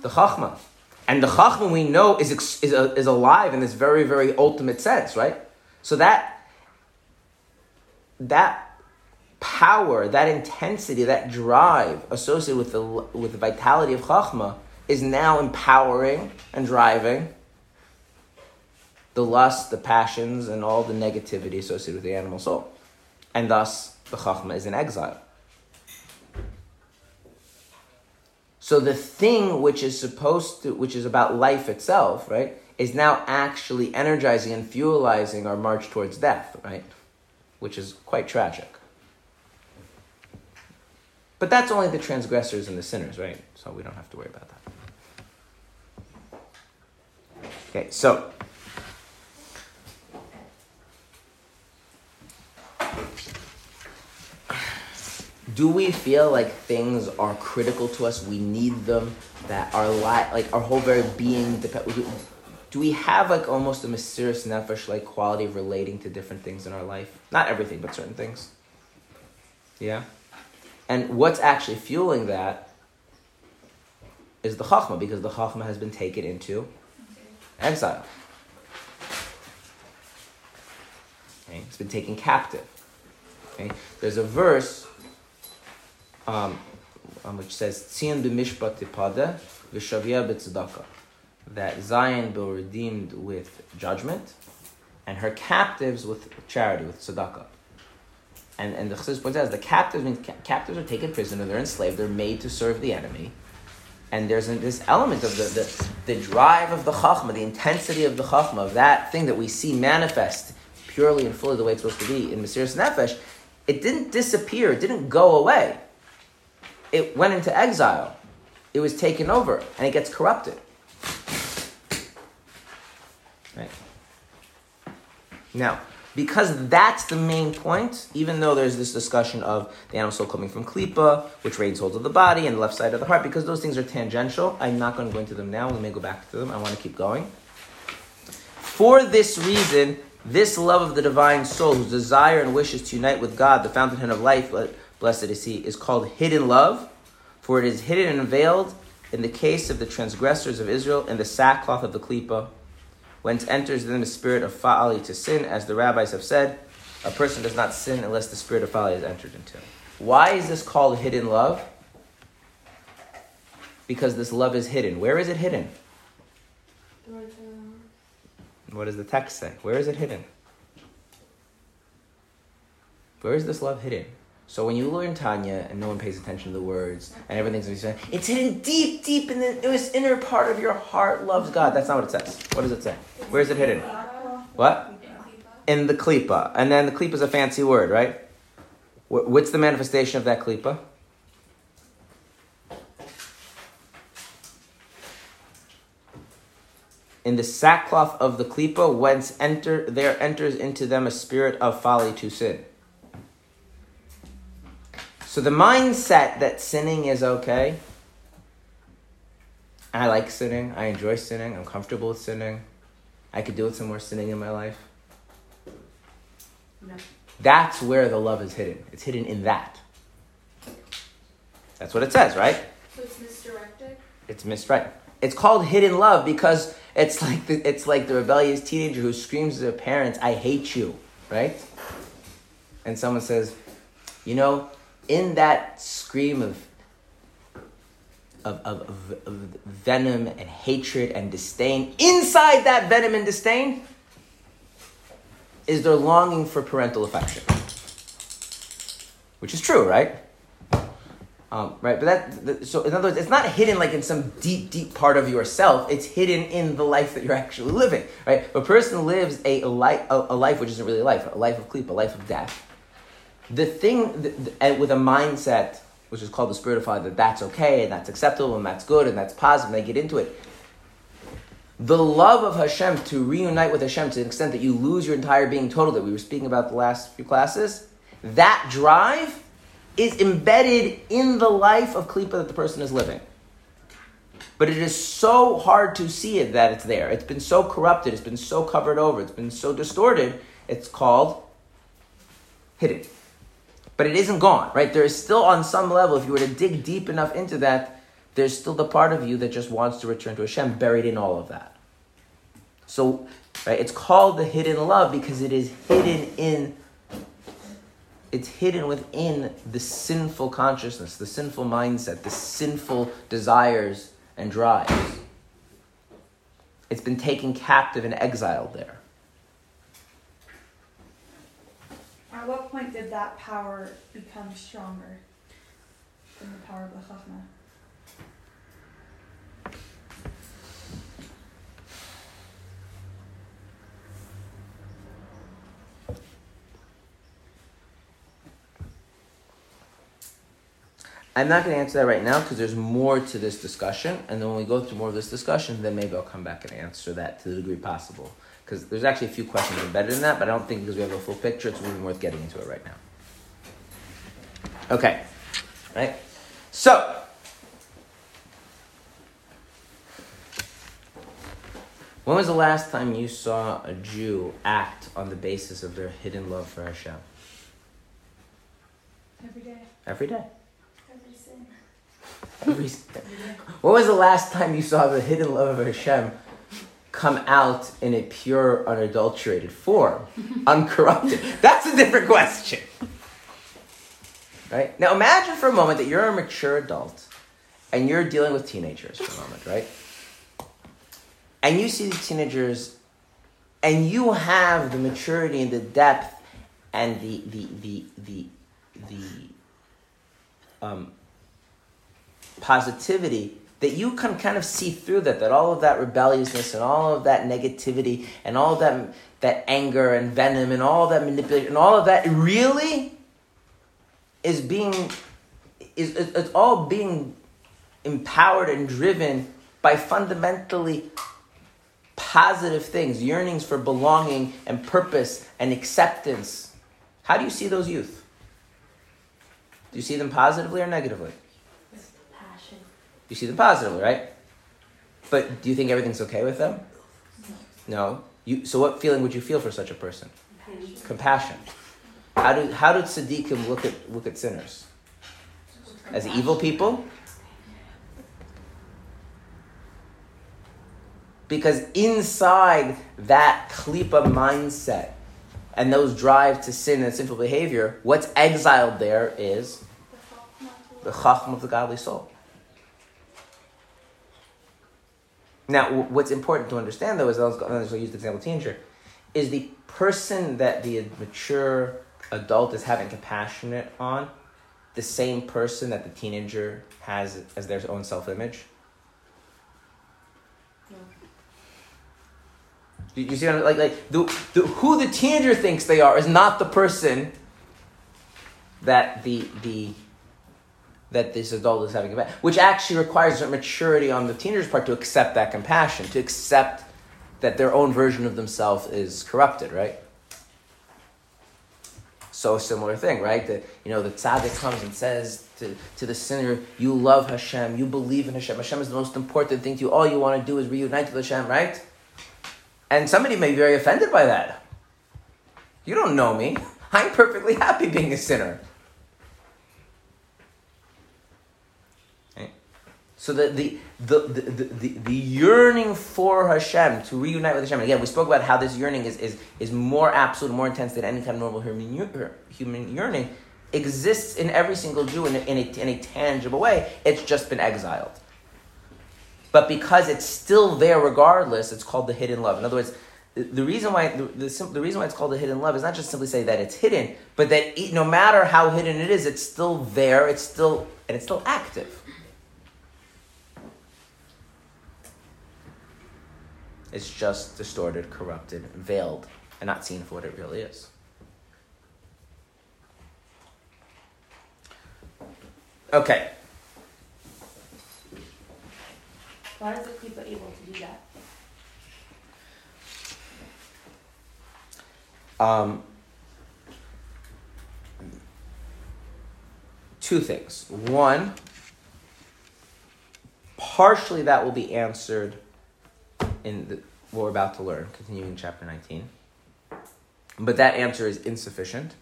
the Chachma. And the Chachma we know is, is, uh, is alive in this very, very ultimate sense, right? So that, that power, that intensity, that drive associated with the, with the vitality of Chachma is now empowering and driving the lust, the passions, and all the negativity associated with the animal soul. And thus, the Chachma is in exile. So the thing which is supposed to, which is about life itself, right, is now actually energizing and fuelizing our march towards death, right? Which is quite tragic. But that's only the transgressors and the sinners, right? So we don't have to worry about that. Okay, so do we feel like things are critical to us? We need them. That our life, like our whole very being, dep- do we have like almost a mesirus nefesh like quality of relating to different things in our life? Not everything, but certain things. Yeah, and what's actually fueling that is the chachma, because the chachma has been taken into exile. Okay, it's been taken captive. Okay, there's a verse um, um, which says Tzion b'mishpat v'shavia b'tzedakah that Zion be redeemed with judgment and her captives with charity, with tzedakah. And, and the Chassidus points out the captives means ca- captives are taken prisoner, they're enslaved, they're made to serve the enemy. And there's a, this element of the, the, the drive of the chachma, the intensity of the chachma, of that thing that we see manifest purely and fully the way it's supposed to be in Mesirus Nefesh. It didn't disappear. It didn't go away. It went into exile. It was taken over, and it gets corrupted. Right. Now, because that's the main point, even though there's this discussion of the animal soul coming from klipa, which reigns hold of the body and the left side of the heart, because those things are tangential, I'm not going to go into them now. We may go back to them. I want to keep going. For this reason, this love of the divine soul, whose desire and wishes to unite with God, the fountainhead of life, blessed is He, is called hidden love, for it is hidden and veiled in the case of the transgressors of Israel in the sackcloth of the klipa whence enters then the spirit of fa'ali to sin, as the rabbis have said, a person does not sin unless the spirit of fa'ali is entered into. Why is this called hidden love? Because this love is hidden. Where is it hidden? What does the text say? Where is it hidden? Where is this love hidden? So when you learn Tanya and no one pays attention to the words and everything's saying, it's hidden deep, deep in the this inner part of your heart loves God. That's not what it says. What does it say? Where is it hidden? What? In the klipa. And then the klipa is a fancy word, right? What's the manifestation of that klipa? In the sackcloth of the klipa, whence enter there enters into them a spirit of folly to sin. So the mindset that sinning is okay. I like sinning. I enjoy sinning. I'm comfortable with sinning. I could do with some more sinning in my life. No. That's where the love is hidden. It's hidden in that. That's what it says, right? So it's misdirected. It's misdirected. It's called hidden love because it's like the, it's like the rebellious teenager who screams to their parents, "I hate you," right? And someone says, "You know, in that scream of, of, of, of, of venom and hatred and disdain, inside that venom and disdain, is their longing for parental affection. Which is true, right? Um, right, but that so in other words, it's not hidden like in some deep, deep part of yourself. It's hidden in the life that you're actually living, right? A person lives a, a life, a, a life which isn't really a life, a life of kleep, a life of death the thing the, the, eh, with a mindset which is called the spirit of fire that that's okay and that's acceptable and that's good and that's positive and they get into it. The love of Hashem to reunite with Hashem to the extent that you lose your entire being total that we were speaking about the last few classes that drive is embedded in the life of Klippa that the person is living. But it is so hard to see it that it's there. It's been so corrupted it's been so covered over it's been so distorted it's called hidden but it isn't gone, right? There is still, on some level, if you were to dig deep enough into that, there's still the part of you that just wants to return to Hashem buried in all of that. So, right, it's called the hidden love because it is hidden in it's hidden within the sinful consciousness, the sinful mindset, the sinful desires and drives. It's been taken captive and exiled there. At what point did that power become stronger than the power of the Chachma? I'm not going to answer that right now because there's more to this discussion, and then when we go through more of this discussion, then maybe I'll come back and answer that to the degree possible because there's actually a few questions embedded in that, but I don't think because we have a full picture, it's even worth getting into it right now. Okay, right? So, when was the last time you saw a Jew act on the basis of their hidden love for Hashem? Every day. Every day. Every sin. Every, when was the last time you saw the hidden love of Hashem come out in a pure, unadulterated form, uncorrupted? That's a different question. Right? Now imagine for a moment that you're a mature adult and you're dealing with teenagers for a moment, right? And you see these teenagers and you have the maturity and the depth and the the the the the um, positivity that you can kind of see through that, that all of that rebelliousness and all of that negativity and all that, that anger and venom and all that manipulation and all of that really is being, is, is- it's all being empowered and driven by fundamentally positive things, yearnings for belonging and purpose and acceptance. How do you see those youth? Do you see them positively or negatively? You see them positively, right? But do you think everything's okay with them? No. You, so what feeling would you feel for such a person? Compassion. How do how do tzaddikim look at look at sinners? As evil people? Because inside that klipa mindset and those drive to sin and sinful behavior, what's exiled there is the chachma of the godly soul. Now, w- what's important to understand, though, is I was going to use the example of teenager, is the person that the mature adult is having compassionate on the same person that the teenager has as their own self-image? No. You, you see, what I'm- like, like the, the, who the teenager thinks they are is not the person that the the that this adult is having compassion, which actually requires a maturity on the teenager's part to accept that compassion, to accept that their own version of themselves is corrupted, right? So similar thing, right? That you know the tzaddik comes and says to, to the sinner, "You love Hashem, you believe in Hashem. Hashem is the most important thing to you. All you want to do is reunite with Hashem, right?" And somebody may be very offended by that. You don't know me. I'm perfectly happy being a sinner. So the, the, the, the, the, yearning for Hashem, to reunite with Hashem, again, we spoke about how this yearning is, is, is more absolute, more intense than any kind of normal human, er, human yearning, exists in every single Jew in a, in, a, in a tangible way. It's just been exiled. But because it's still there regardless, it's called the hidden love. In other words, the, the reason why the, the, the reason why it's called the hidden love is not just simply say that it's hidden, but that it, no matter how hidden it is, it's still there. It's still and it's still active. It's just distorted, corrupted, veiled, and not seen for what it really is. Okay. Why is the klipa able to do that? Um, two things. One, partially that will be answered in the, what we're about to learn, continuing chapter 19. But that answer is insufficient.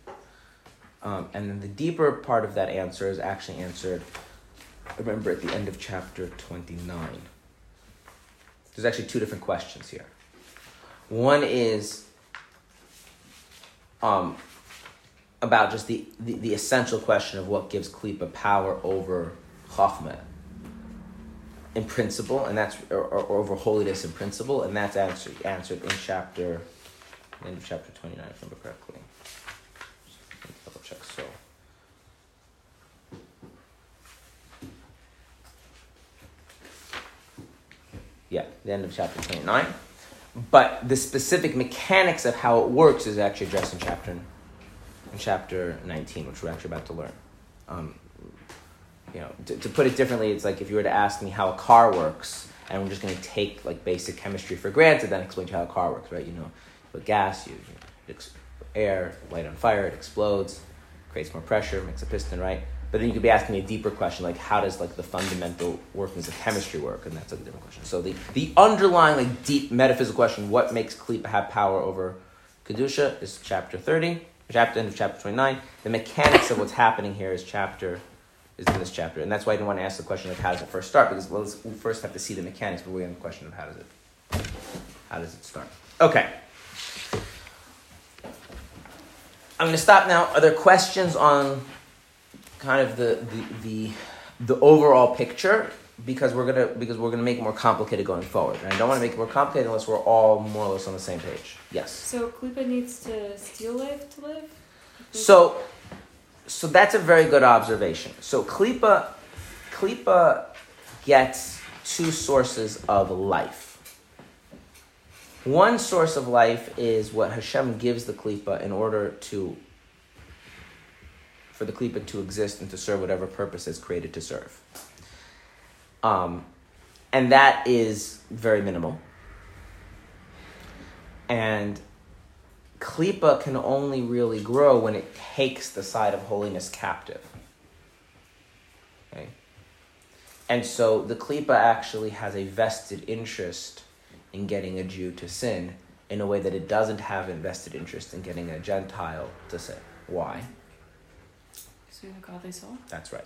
Um, and then the deeper part of that answer is actually answered, remember, at the end of chapter 29. There's actually two different questions here. One is um, about just the, the, the essential question of what gives Klippa power over Chachma in principle, and that's or, or over holiness in principle, and that's answered answered in chapter end of chapter twenty nine, if I remember correctly. Double check. So. Yeah, the end of chapter 29. But the specific mechanics of how it works is actually addressed in chapter in chapter 19, which we're actually about to learn. Um, you know, to, to put it differently, it's like if you were to ask me how a car works, and we're just going to take like basic chemistry for granted, then explain to you how a car works, right? You know, with gas, you, you ex- air, light on fire, it explodes, creates more pressure, makes a piston, right? But then you could be asking me a deeper question, like how does like the fundamental workings of chemistry work, and that's like a different question. So the, the underlying like deep metaphysical question, what makes Klippa have power over kedusha, is chapter thirty, chapter end of chapter twenty nine. The mechanics of what's happening here is chapter is in this chapter, and that's why I didn't want to ask the question like how does it first start because well, we first have to see the mechanics, but we have the question of how does it how does it start? Okay. I'm going to stop now. Are there questions on kind of the the the, the overall picture? Because we're gonna because we're gonna make it more complicated going forward, and I don't want to make it more complicated unless we're all more or less on the same page. Yes. So klipa needs to steal life to live? So, so that's a very good observation. So Klippa, Klippa gets two sources of life. One source of life is what Hashem gives the klipa in order to for the klipa to exist and to serve whatever purpose it's created to serve. Um, and that is very minimal. And klipa can only really grow when it takes the side of holiness captive. Okay? And so the klipa actually has a vested interest in getting a Jew to sin in a way that it doesn't have a vested interest in getting a Gentile to sin. Why? So you have a godly soul. That's right.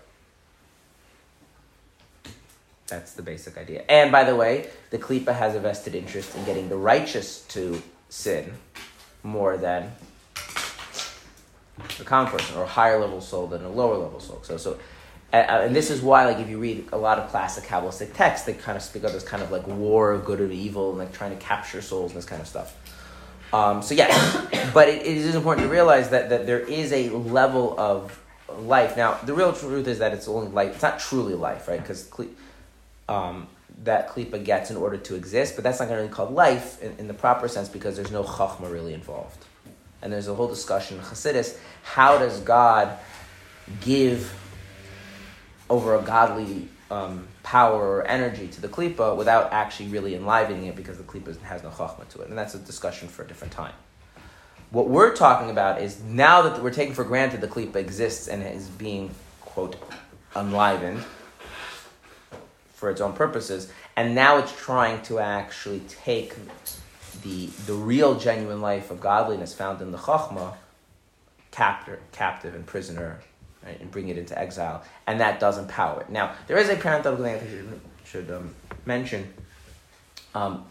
That's the basic idea. And by the way, the klipa has a vested interest in getting the righteous to sin more than a common person, or a higher level soul than a lower level soul. So, so, and this is why, like, if you read a lot of classic Kabbalistic texts, they kind of speak of this kind of like war of good and evil, and like trying to capture souls and this kind of stuff. Um, so yeah, but it, it is important to realize that, that there is a level of life. Now, the real truth is that it's only life. It's not truly life, right? Because um, that klipa gets in order to exist, but that's not going to be called life in, in, the proper sense because there's no chachma really involved. And there's a whole discussion in Chassidus, how does God give over a godly um, power or energy to the klipa without actually really enlivening it because the klipa has no chachma to it? And that's a discussion for a different time. What we're talking about is now that we're taking for granted the klipa exists and is being, quote, enlivened, for its own purposes, and now it's trying to actually take the the real genuine life of godliness found in the chachma, captor, captive and prisoner, right, and bring it into exile, and that does empower it. Now there is a parenthetical thing I should, should um, mention. Um,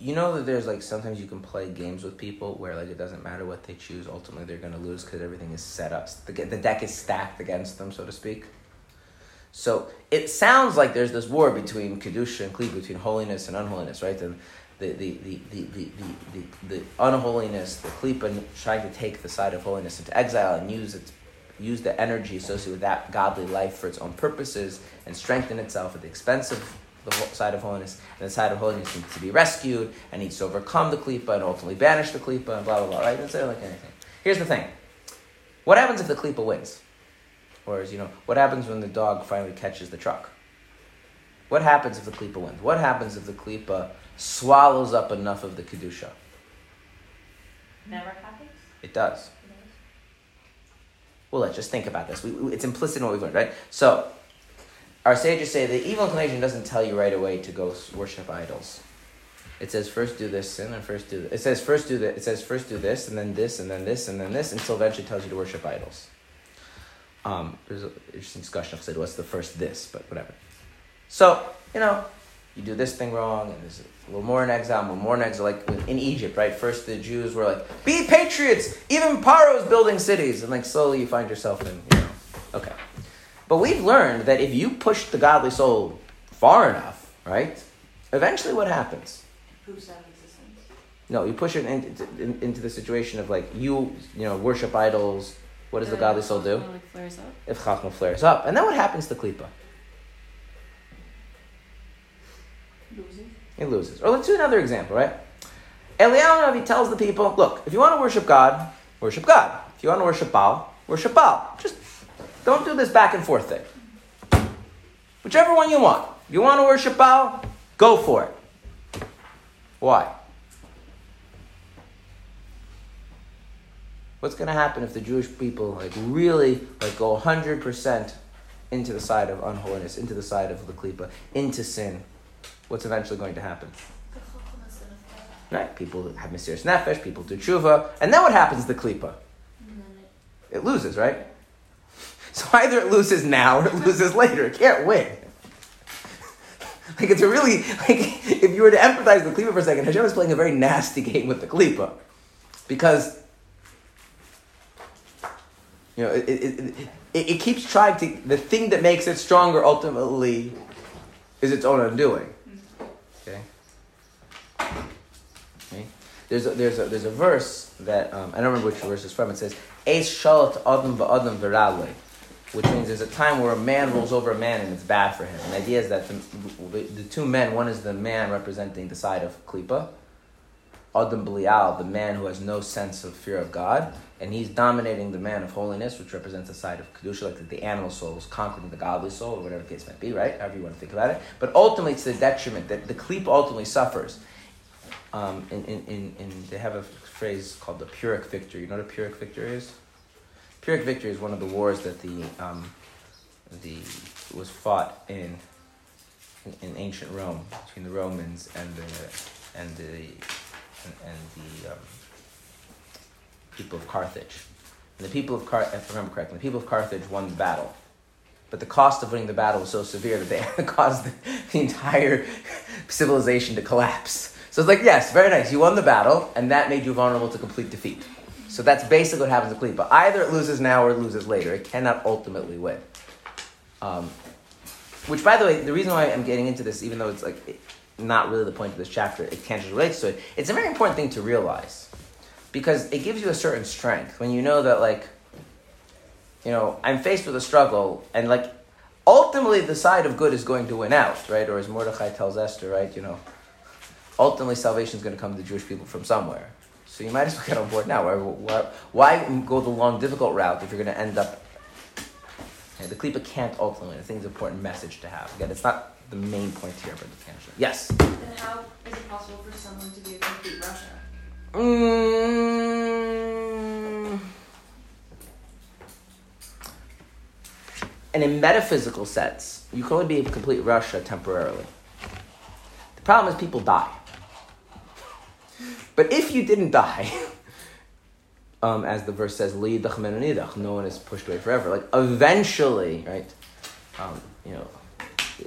you know that there's like sometimes you can play games with people where like it doesn't matter what they choose ultimately they're going to lose because everything is set up the, the deck is stacked against them so to speak. So it sounds like there's this war between kedusha and kli between holiness and unholiness right? And the the, the, the, the, the, the, the unholiness the klipa trying to take the side of holiness into exile and use its use the energy associated with that godly life for its own purposes and strengthen itself at the expense of the side of holiness, and the side of holiness needs to be rescued and needs to overcome the klipa and ultimately banish the klipa and blah blah blah. Right? It's like anything. Here's the thing: what happens if the klipa wins? Or is you know what happens when the dog finally catches the truck? What happens if the klipa wins? What happens if the klipa swallows up enough of the kedusha? Never happens. It does. Well, let's just think about this. We, it's implicit in what we've learned, right? So our sages say the evil inclination doesn't tell you right away to go worship idols. It says first do this sin and first do this. It says first do this. It says first do this and then this and then this and then this until eventually tells you to worship idols. Um, there's an interesting discussion of said what's the first this, but whatever. So you know, you do this thing wrong, and there's a little more in exile, a little more in exile. Like in Egypt, right? First the Jews were like, "Be patriots." Even Paro is building cities, and like slowly you find yourself in, you know. But we've learned that if you push the godly soul far enough, right, eventually what happens? Proves out existence. No, you push it into, in, into the situation of like you, you know, worship idols. What does the, godly soul do? Like flares up. If chachma flares up, and then what happens to klipa? Losing. It loses. Or let's do another example, right? Eliyahu Navi tells the people, look, if you want to worship God, worship God. If you want to worship Baal, worship Baal. Just don't do this back and forth thing. Whichever one you want. You want to worship Baal, go for it. Why? What's going to happen if the Jewish people like really like go 100% into the side of unholiness, into the side of the klipa, into sin? What's eventually going to happen? Right? People have mesirus nefesh, people do tshuva, and then what happens to the klipa? It loses, right? So either it loses now or it loses later. It can't win. Like it's a really like if you were to empathize with the klipa for a second, Hashem is playing a very nasty game with the klipa, because you know it, it, it, it, keeps trying to the thing that makes it stronger ultimately is its own undoing. Okay. Okay. There's a, there's a, there's a verse that um, I don't remember which verse it's from. It says, "Eis shalat adam ba'adam v'rale," which means there's a time where a man rolls over a man and it's bad for him. And the idea is that the, the, two men, one is the man representing the side of klipa, Adam Belial, the man who has no sense of fear of God, and he's dominating the man of holiness, which represents the side of kedusha, like the animal soul is conquering the godly soul, or whatever the case might be, right? However you want to think about it. But ultimately, it's the detriment that the klipa ultimately suffers. Um, in, in, in, in, they have a phrase called the Pyrrhic victory. You know what a Pyrrhic victory is? Pyrrhic victory is one of the wars that the um, the was fought in, in ancient Rome between the Romans and the and the and, and the um, people of Carthage. And the people of Car- if I remember correctly, the people of Carthage won the battle. But the cost of winning the battle was so severe that they caused the, the entire civilization to collapse. So it's like, yes, very nice. You won the battle, and that made you vulnerable to complete defeat. So that's basically what happens to. But either it loses now or it loses later. It cannot ultimately win. Um, which, by the way, the reason why I'm getting into this, even though it's like not really the point of this chapter, it tangentially relates to it. It's a very important thing to realize because it gives you a certain strength when you know that, like, you know, I'm faced with a struggle, and like, ultimately the side of good is going to win out, right? Or as Mordechai tells Esther, right? You know, ultimately salvation is going to come to the Jewish people from somewhere. So you might as well get on board now. Why, why, why go the long, difficult route if you're going to end up? Yeah, the klipa can't ultimately. I think it's an important message to have. Again, it's not the main point here, but the tangent. Yes. Then how is it possible for someone to be a complete rasha? Mm. And in metaphysical sense, you can only be a complete rasha temporarily. The problem is people die. But if you didn't die, um, as the verse says, no one is pushed away forever. Like eventually, right? Um, you know,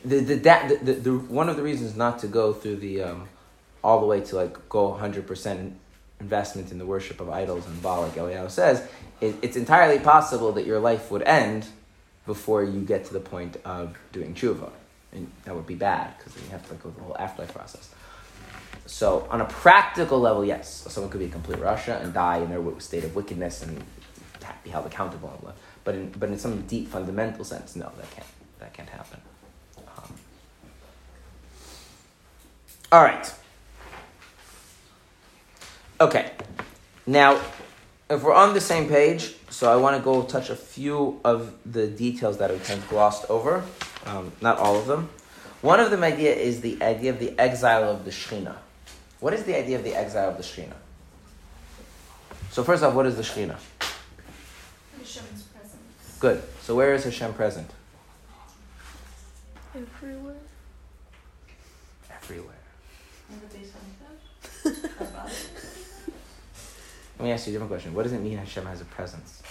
the, the, that, the, the, the one of the reasons not to go through the um, all the way to like go hundred percent investment in the worship of idols and Baal, like Eliyahu says, it, it's entirely possible that your life would end before you get to the point of doing tshuva. And that would be bad, because then you have to like, go through the whole afterlife process. So, on a practical level, yes, someone could be a complete rasha and die in their state of wickedness and be held accountable. But in, but in some deep fundamental sense, no, that can't, that can't happen. Um, all right. Okay. Now, if we're on the same page, so I want to go touch a few of the details that I've kind of glossed over, um, not all of them. One of them idea is the idea of the exile of the Shekhinah. What is the idea of the exile of the Shekhinah? So first off, what is the Shekhinah? Hashem's presence. Good. So where is Hashem present? Everywhere. Everywhere. Remember they said that? About it. Let me ask you a different question. What does it mean Hashem has a presence?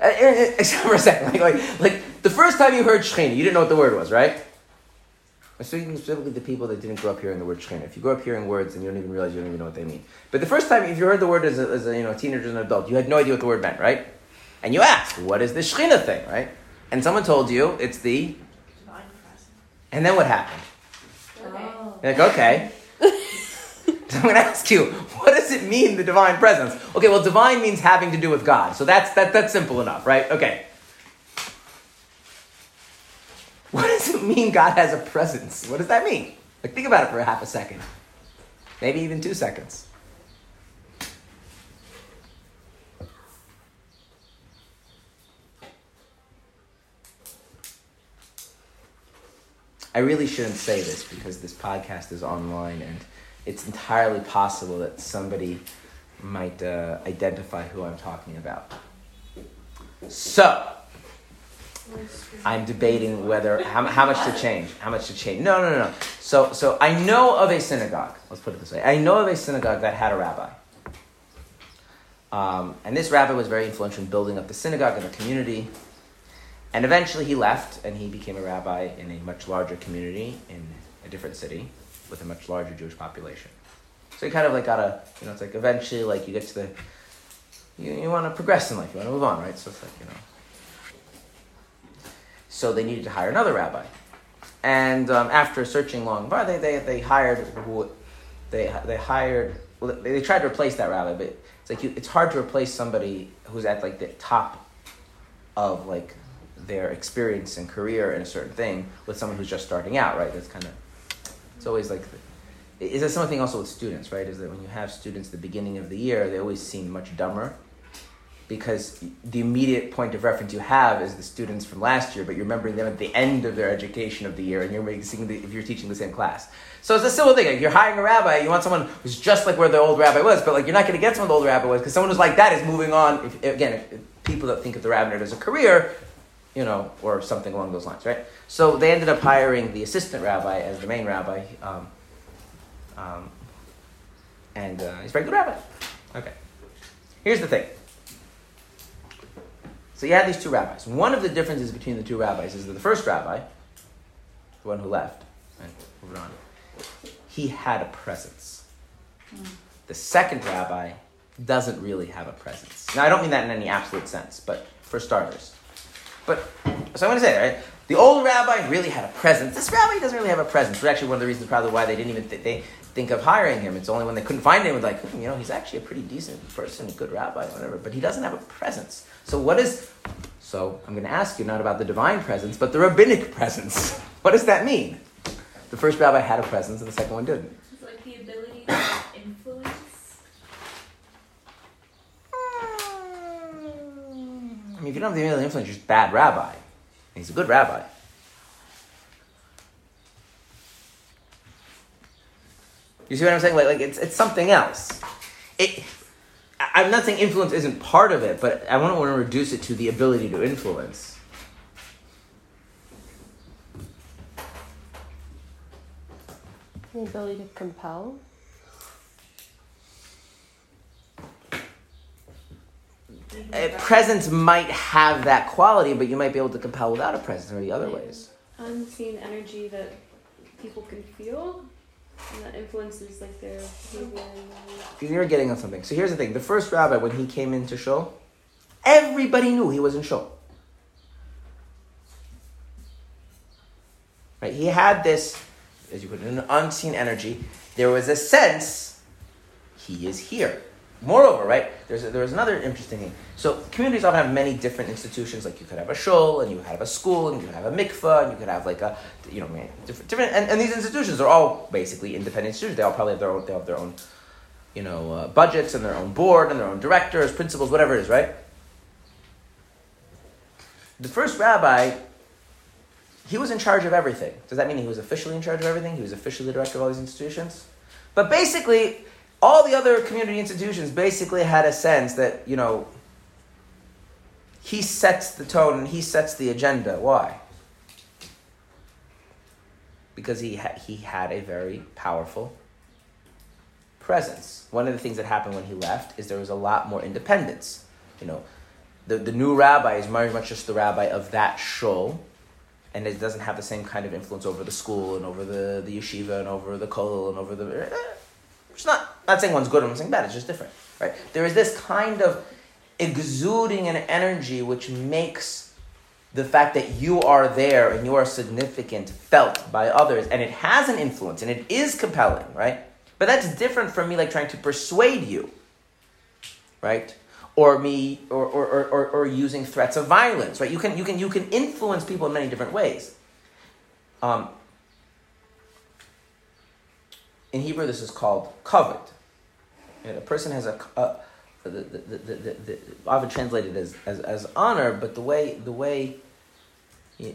Uh, uh, uh, Except for a second, like, like, like the first time you heard Shekhinah, you didn't know what the word was, right? I'm speaking specifically to people that didn't grow up hearing the word Shekhinah. If you grow up hearing words and you don't even realize you don't even know what they mean. But the first time, if you heard the word as a, as a you know, teenager and an adult, you had no idea what the word meant, right? And you asked, what is this Shekhinah thing, right? And someone told you it's the, Divine presence. and then what happened? Oh. You're like, okay. so I'm going to ask you, what does it mean, the divine presence? Okay, well, divine means having to do with God. So that's, that, that's simple enough, right? Okay. What does it mean God has a presence? What does that mean? Like, think about it for a half a second. Maybe even two seconds. I really shouldn't say this because this podcast is online and it's entirely possible that somebody might uh, identify who I'm talking about. So, I'm debating whether how, how much to change. How much to change? No, no, no, no. So, so I know of a synagogue. Let's put it this way. I know of a synagogue that had a rabbi, um, and this rabbi was very influential in building up the synagogue and the community. And eventually, he left, and he became a rabbi in a much larger community in a different city with a much larger Jewish population. So you kind of like gotta, you know, it's like eventually, like you get to the, you, you want to progress in life, you want to move on, right? So it's like you know. So they needed to hire another rabbi. And um, after searching long, they, they, they hired they they hired. Well, they, they tried to replace that rabbi, but it's like you, it's hard to replace somebody who's at like the top of like their experience and career in a certain thing with someone who's just starting out, right? That's kind of it's always like. The, is that something also with students, right? Is that when you have students at the beginning of the year, they always seem much dumber because the immediate point of reference you have is the students from last year, but you're remembering them at the end of their education of the year, and you're making if you're teaching the same class. So it's a similar thing. Like you're hiring a rabbi, you want someone who's just like where the old rabbi was, but like you're not going to get someone the old rabbi was because someone who's like that is moving on. If, again, if, if people that think of the rabbinate as a career, you know, or something along those lines, right? So they ended up hiring the assistant rabbi as the main rabbi, um, um, and uh, he's a very good rabbi. Okay. Here's the thing. So you had these two rabbis. One of the differences between the two rabbis is that the first rabbi, the one who left, moving on, he had a presence. The second rabbi doesn't really have a presence. Now I don't mean that in any absolute sense, but for starters. But so I'm going to say, right? The old rabbi really had a presence. This rabbi doesn't really have a presence. It's actually one of the reasons probably why they didn't even th- they think of hiring him. It's only when they couldn't find him, like hmm, you know, he's actually a pretty decent person, a good rabbi, whatever. But he doesn't have a presence. So what is? So I'm going to ask you not about the divine presence, but the rabbinic presence. What does that mean? The first rabbi had a presence, and the second one didn't. It's like the ability to influence. I mean, if you don't have the ability to influence, you're just a bad rabbi. And he's a good rabbi. You see what I'm saying? Like, like it's, it's something else. It, I'm not saying influence isn't part of it, but I don't want to reduce it to the ability to influence. The ability to compel. A presence might have that quality, but you might be able to compel without a presence or the other ways. Unseen energy that people can feel, influences like their. You're getting on something. So here's the thing: the first rabbi, when he came into shul, everybody knew he was in shul. Right? He had this, as you put it, an unseen energy. There was a sense he is here. Moreover, right? There's a, there's another interesting thing. So communities often have many different institutions. Like you could have a shul, and you could have a school, and you could have a mikveh, and you could have like a, you know, different, different and, and these institutions are all basically independent institutions. They all probably have their own, they have their own, you know, uh, budgets and their own board and their own directors, principals, whatever it is, right? The first rabbi, he was in charge of everything. Does that mean he was officially in charge of everything? He was officially the director of all these institutions? But basically, all the other community institutions basically had a sense that, you know, he sets the tone and he sets the agenda. Why? Because he, ha- he had a very powerful presence. One of the things that happened when he left is there was a lot more independence. You know, the, the new rabbi is very much just the rabbi of that shul, and it doesn't have the same kind of influence over the school and over the, the yeshiva and over the kollel and over the. Eh, It's not not saying one's good or I'm saying bad. It's just different, right? There is this kind of exuding an energy which makes the fact that you are there and you are significant felt by others, and it has an influence and it is compelling, right? But that's different from me like trying to persuade you, right? Or me or, or, or, or using threats of violence, right? You can you can you can influence people in many different ways. Um, in Hebrew, this is called kavod. And a person has a, a the, the, the, the, the, often translated as, as, as honor, but the way the way the,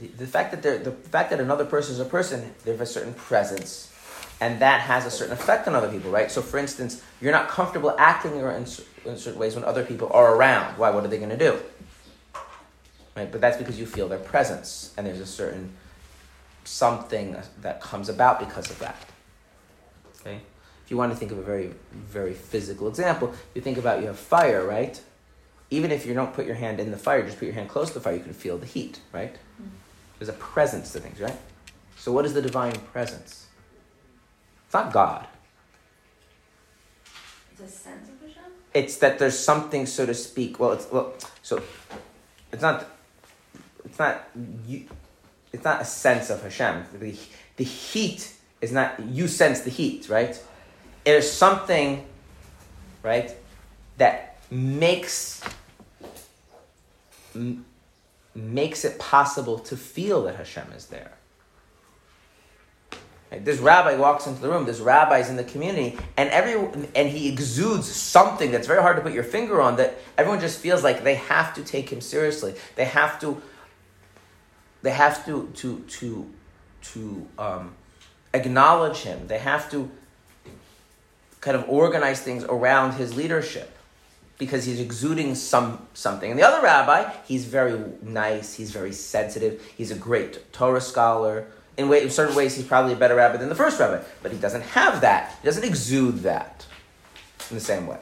the, the fact that they're, the fact that another person is a person, they have a certain presence, and that has a certain effect on other people, right? So, for instance, you're not comfortable acting in, in certain ways when other people are around. Why? What are they going to do? Right? But that's because you feel their presence, and there's a certain something that comes about because of that. Okay. If you want to think of a very, very physical example, you think about you have fire, right? Even if you don't put your hand in the fire, just put your hand close to the fire, you can feel the heat, right? Mm-hmm. There's a presence to things, right? So, what is the divine presence? It's not God. It's a sense of Hashem? It's that there's something, so to speak. Well, it's well, so it's not. It's not. You, it's not a sense of Hashem. The, the heat is not you sense the heat, right? It is something, right, that makes m- makes it possible to feel that Hashem is there. Right? This rabbi walks into the room. This rabbi is in the community, and every and he exudes something that's very hard to put your finger on. That everyone just feels like they have to take him seriously. They have to. They have to to to to um, acknowledge him. They have to kind of organize things around his leadership because he's exuding some something. And the other rabbi, he's very nice. He's very sensitive. He's a great Torah scholar in, way, in certain ways, he's probably a better rabbi than the first rabbi, but he doesn't have that. He doesn't exude that in the same way.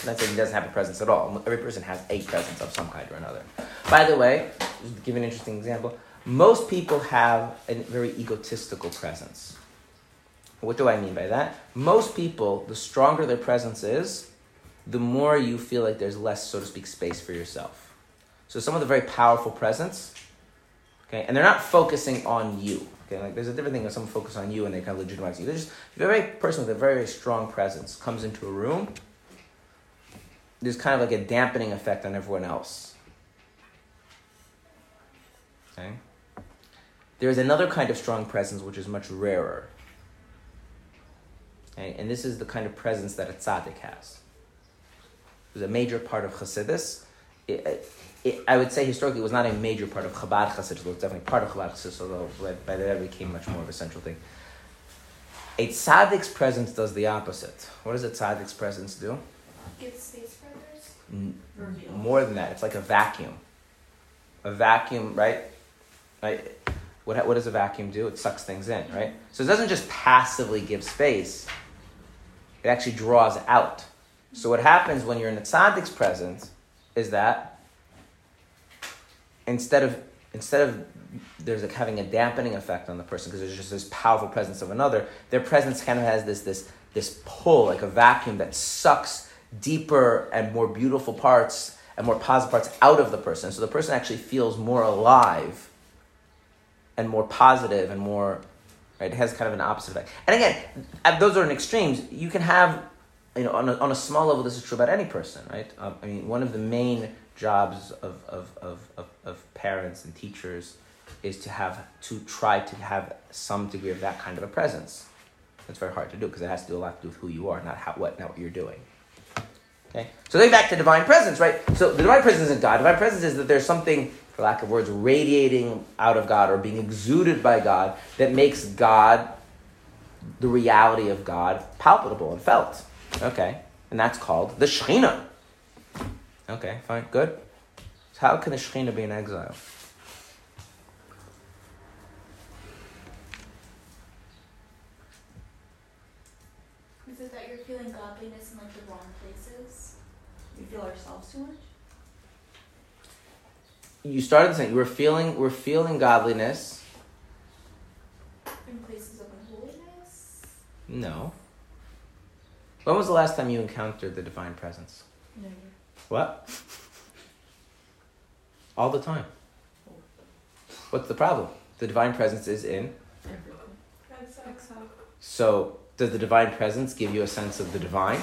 I'm not saying he doesn't have a presence at all. Every person has a presence of some kind or another. By the way, give an interesting example, most people have a very egotistical presence. What do I mean by that? Most people, the stronger their presence is, the more you feel like there's less, so to speak, space for yourself. So some of the very powerful presence, okay, and they're not focusing on you. Okay, like there's a different thing when someone focuses on you and they kind of legitimize you. There's just if a very person with a very, very strong presence comes into a room, there's kind of like a dampening effect on everyone else. Okay? There's another kind of strong presence which is much rarer. Okay? And this is the kind of presence that a tzaddik has. It's a major part of Chassidus. It, it, it, I would say historically it was not a major part of Chabad Chassidus, it was definitely part of Chabad Chassidus, although by the end it became much more of a central thing. A tzaddik's presence does the opposite. What does a tzaddik's presence do? Give space for others. N- more than that, it's like a vacuum. A vacuum, right? Right? What, what does a vacuum do? It sucks things in, right? So it doesn't just passively give space, it actually draws out. So what happens when you're in the tzaddik's presence is that instead of instead of there's like having a dampening effect on the person because there's just this powerful presence of another, their presence kind of has this this this pull like a vacuum that sucks deeper and more beautiful parts and more positive parts out of the person. So the person actually feels more alive and more positive and more right. It has kind of an opposite effect. And again, those are in extremes. You can have you know on a, on a small level. This is true about any person, right? Um, I mean, one of the main jobs of, of, of, of, of parents and teachers is to have to try to have some degree of that kind of a presence. That's very hard to do because it has to do a lot to do with who you are, not how what not what you're doing. Okay, so going back to divine presence, right? So the divine presence isn't God. Divine presence is that there's something, for lack of words, radiating out of God or being exuded by God that makes God, the reality of God, palpable and felt. Okay, and that's called the Shekhinah. Okay, fine, good. So how can the Shekhinah be in exile? Is it that you're feeling godliness in like the wrong places? We feel ourselves too much? You started saying you were feeling we're feeling godliness. In places of unholiness? No. When was the last time you encountered the divine presence? Never. What? All the time. What's the problem? The divine presence is in. So, does the divine presence give you a sense of the divine?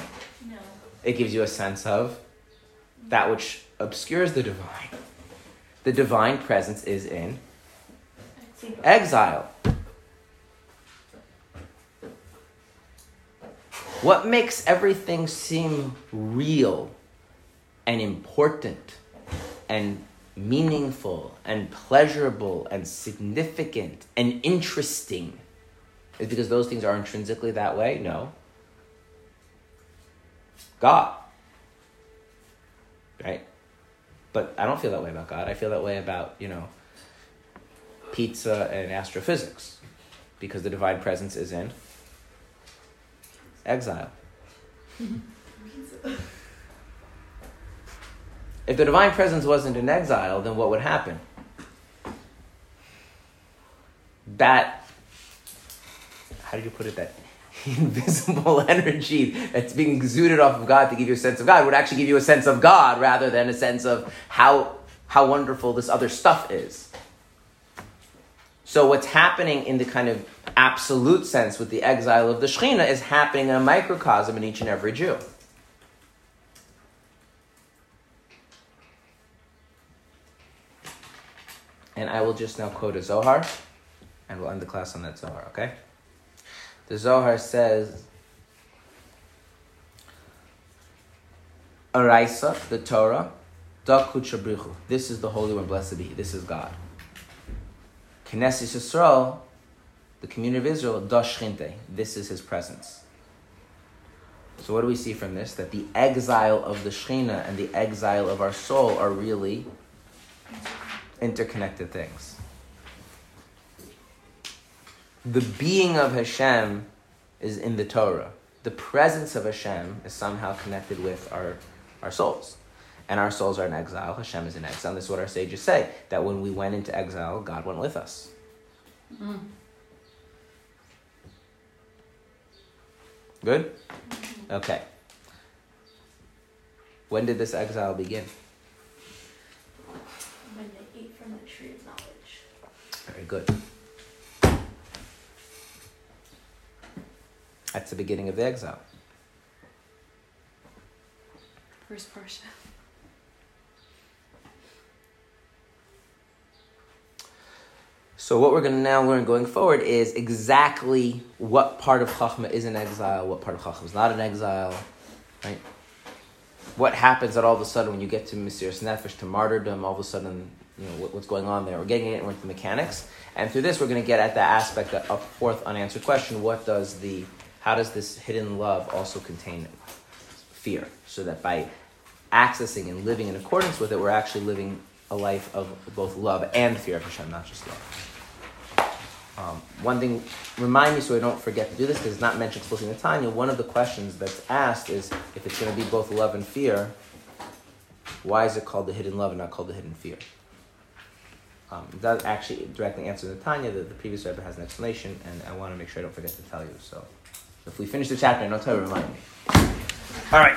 No. It gives you a sense of that which obscures the divine. The divine presence is in exile. What makes everything seem real and important and meaningful and pleasurable and significant and interesting is because those things are intrinsically that way? No. God. Right? But I don't feel that way about God. I feel that way about, you know, pizza and astrophysics because the divine presence is in exile. if the divine presence wasn't in exile, then what would happen? That, how did you put it? That invisible energy that's being exuded off of God to give you a sense of God would actually give you a sense of God rather than a sense of how, how wonderful this other stuff is. So what's happening in the kind of absolute sense with the exile of the Shekhinah is happening in a microcosm in each and every Jew. And I will just now quote a Zohar, and we'll end the class on that Zohar, okay? The Zohar says, Araisa, the Torah, Da Shabrichu. This is the Holy One, blessed be. This is God. Knesset Yisrael, the community of Israel, Da Shchinte. This is His presence. So what do we see from this? That the exile of the Shechina and the exile of our soul are really interconnected things. The being of Hashem is in the Torah. The presence of Hashem is somehow connected with our, our souls. And our souls are in exile. Hashem is in exile. And this is what our sages say that when we went into exile, God went with us. Good? Okay. When did this exile begin? When they ate from the tree of knowledge. Very good. That's the beginning of the exile. First portion. So what we're going to now learn going forward is exactly what part of Chachma is in exile, what part of Chachma is not in exile, right? What happens that all of a sudden when you get to Mesirus Nefesh, to martyrdom, all of a sudden, you know, what, what's going on there. We're getting into the mechanics. And through this, we're going to get at the aspect of a fourth unanswered question. What does the, how does this hidden love also contain fear? So that by accessing and living in accordance with it, we're actually living a life of both love and fear of Hashem, not just love. Um, one thing, remind me so I don't forget to do this because it's not mentioned explicitly in the Tanya. One of the questions that's asked is if it's going to be both love and fear, why is it called the hidden love and not called the hidden fear? Um, does actually directly answer the Tanya. The, the previous Rebbe has an explanation, and I want to make sure I don't forget to tell you. So, if we finish the chapter, and I'll tell you, remind me. All right.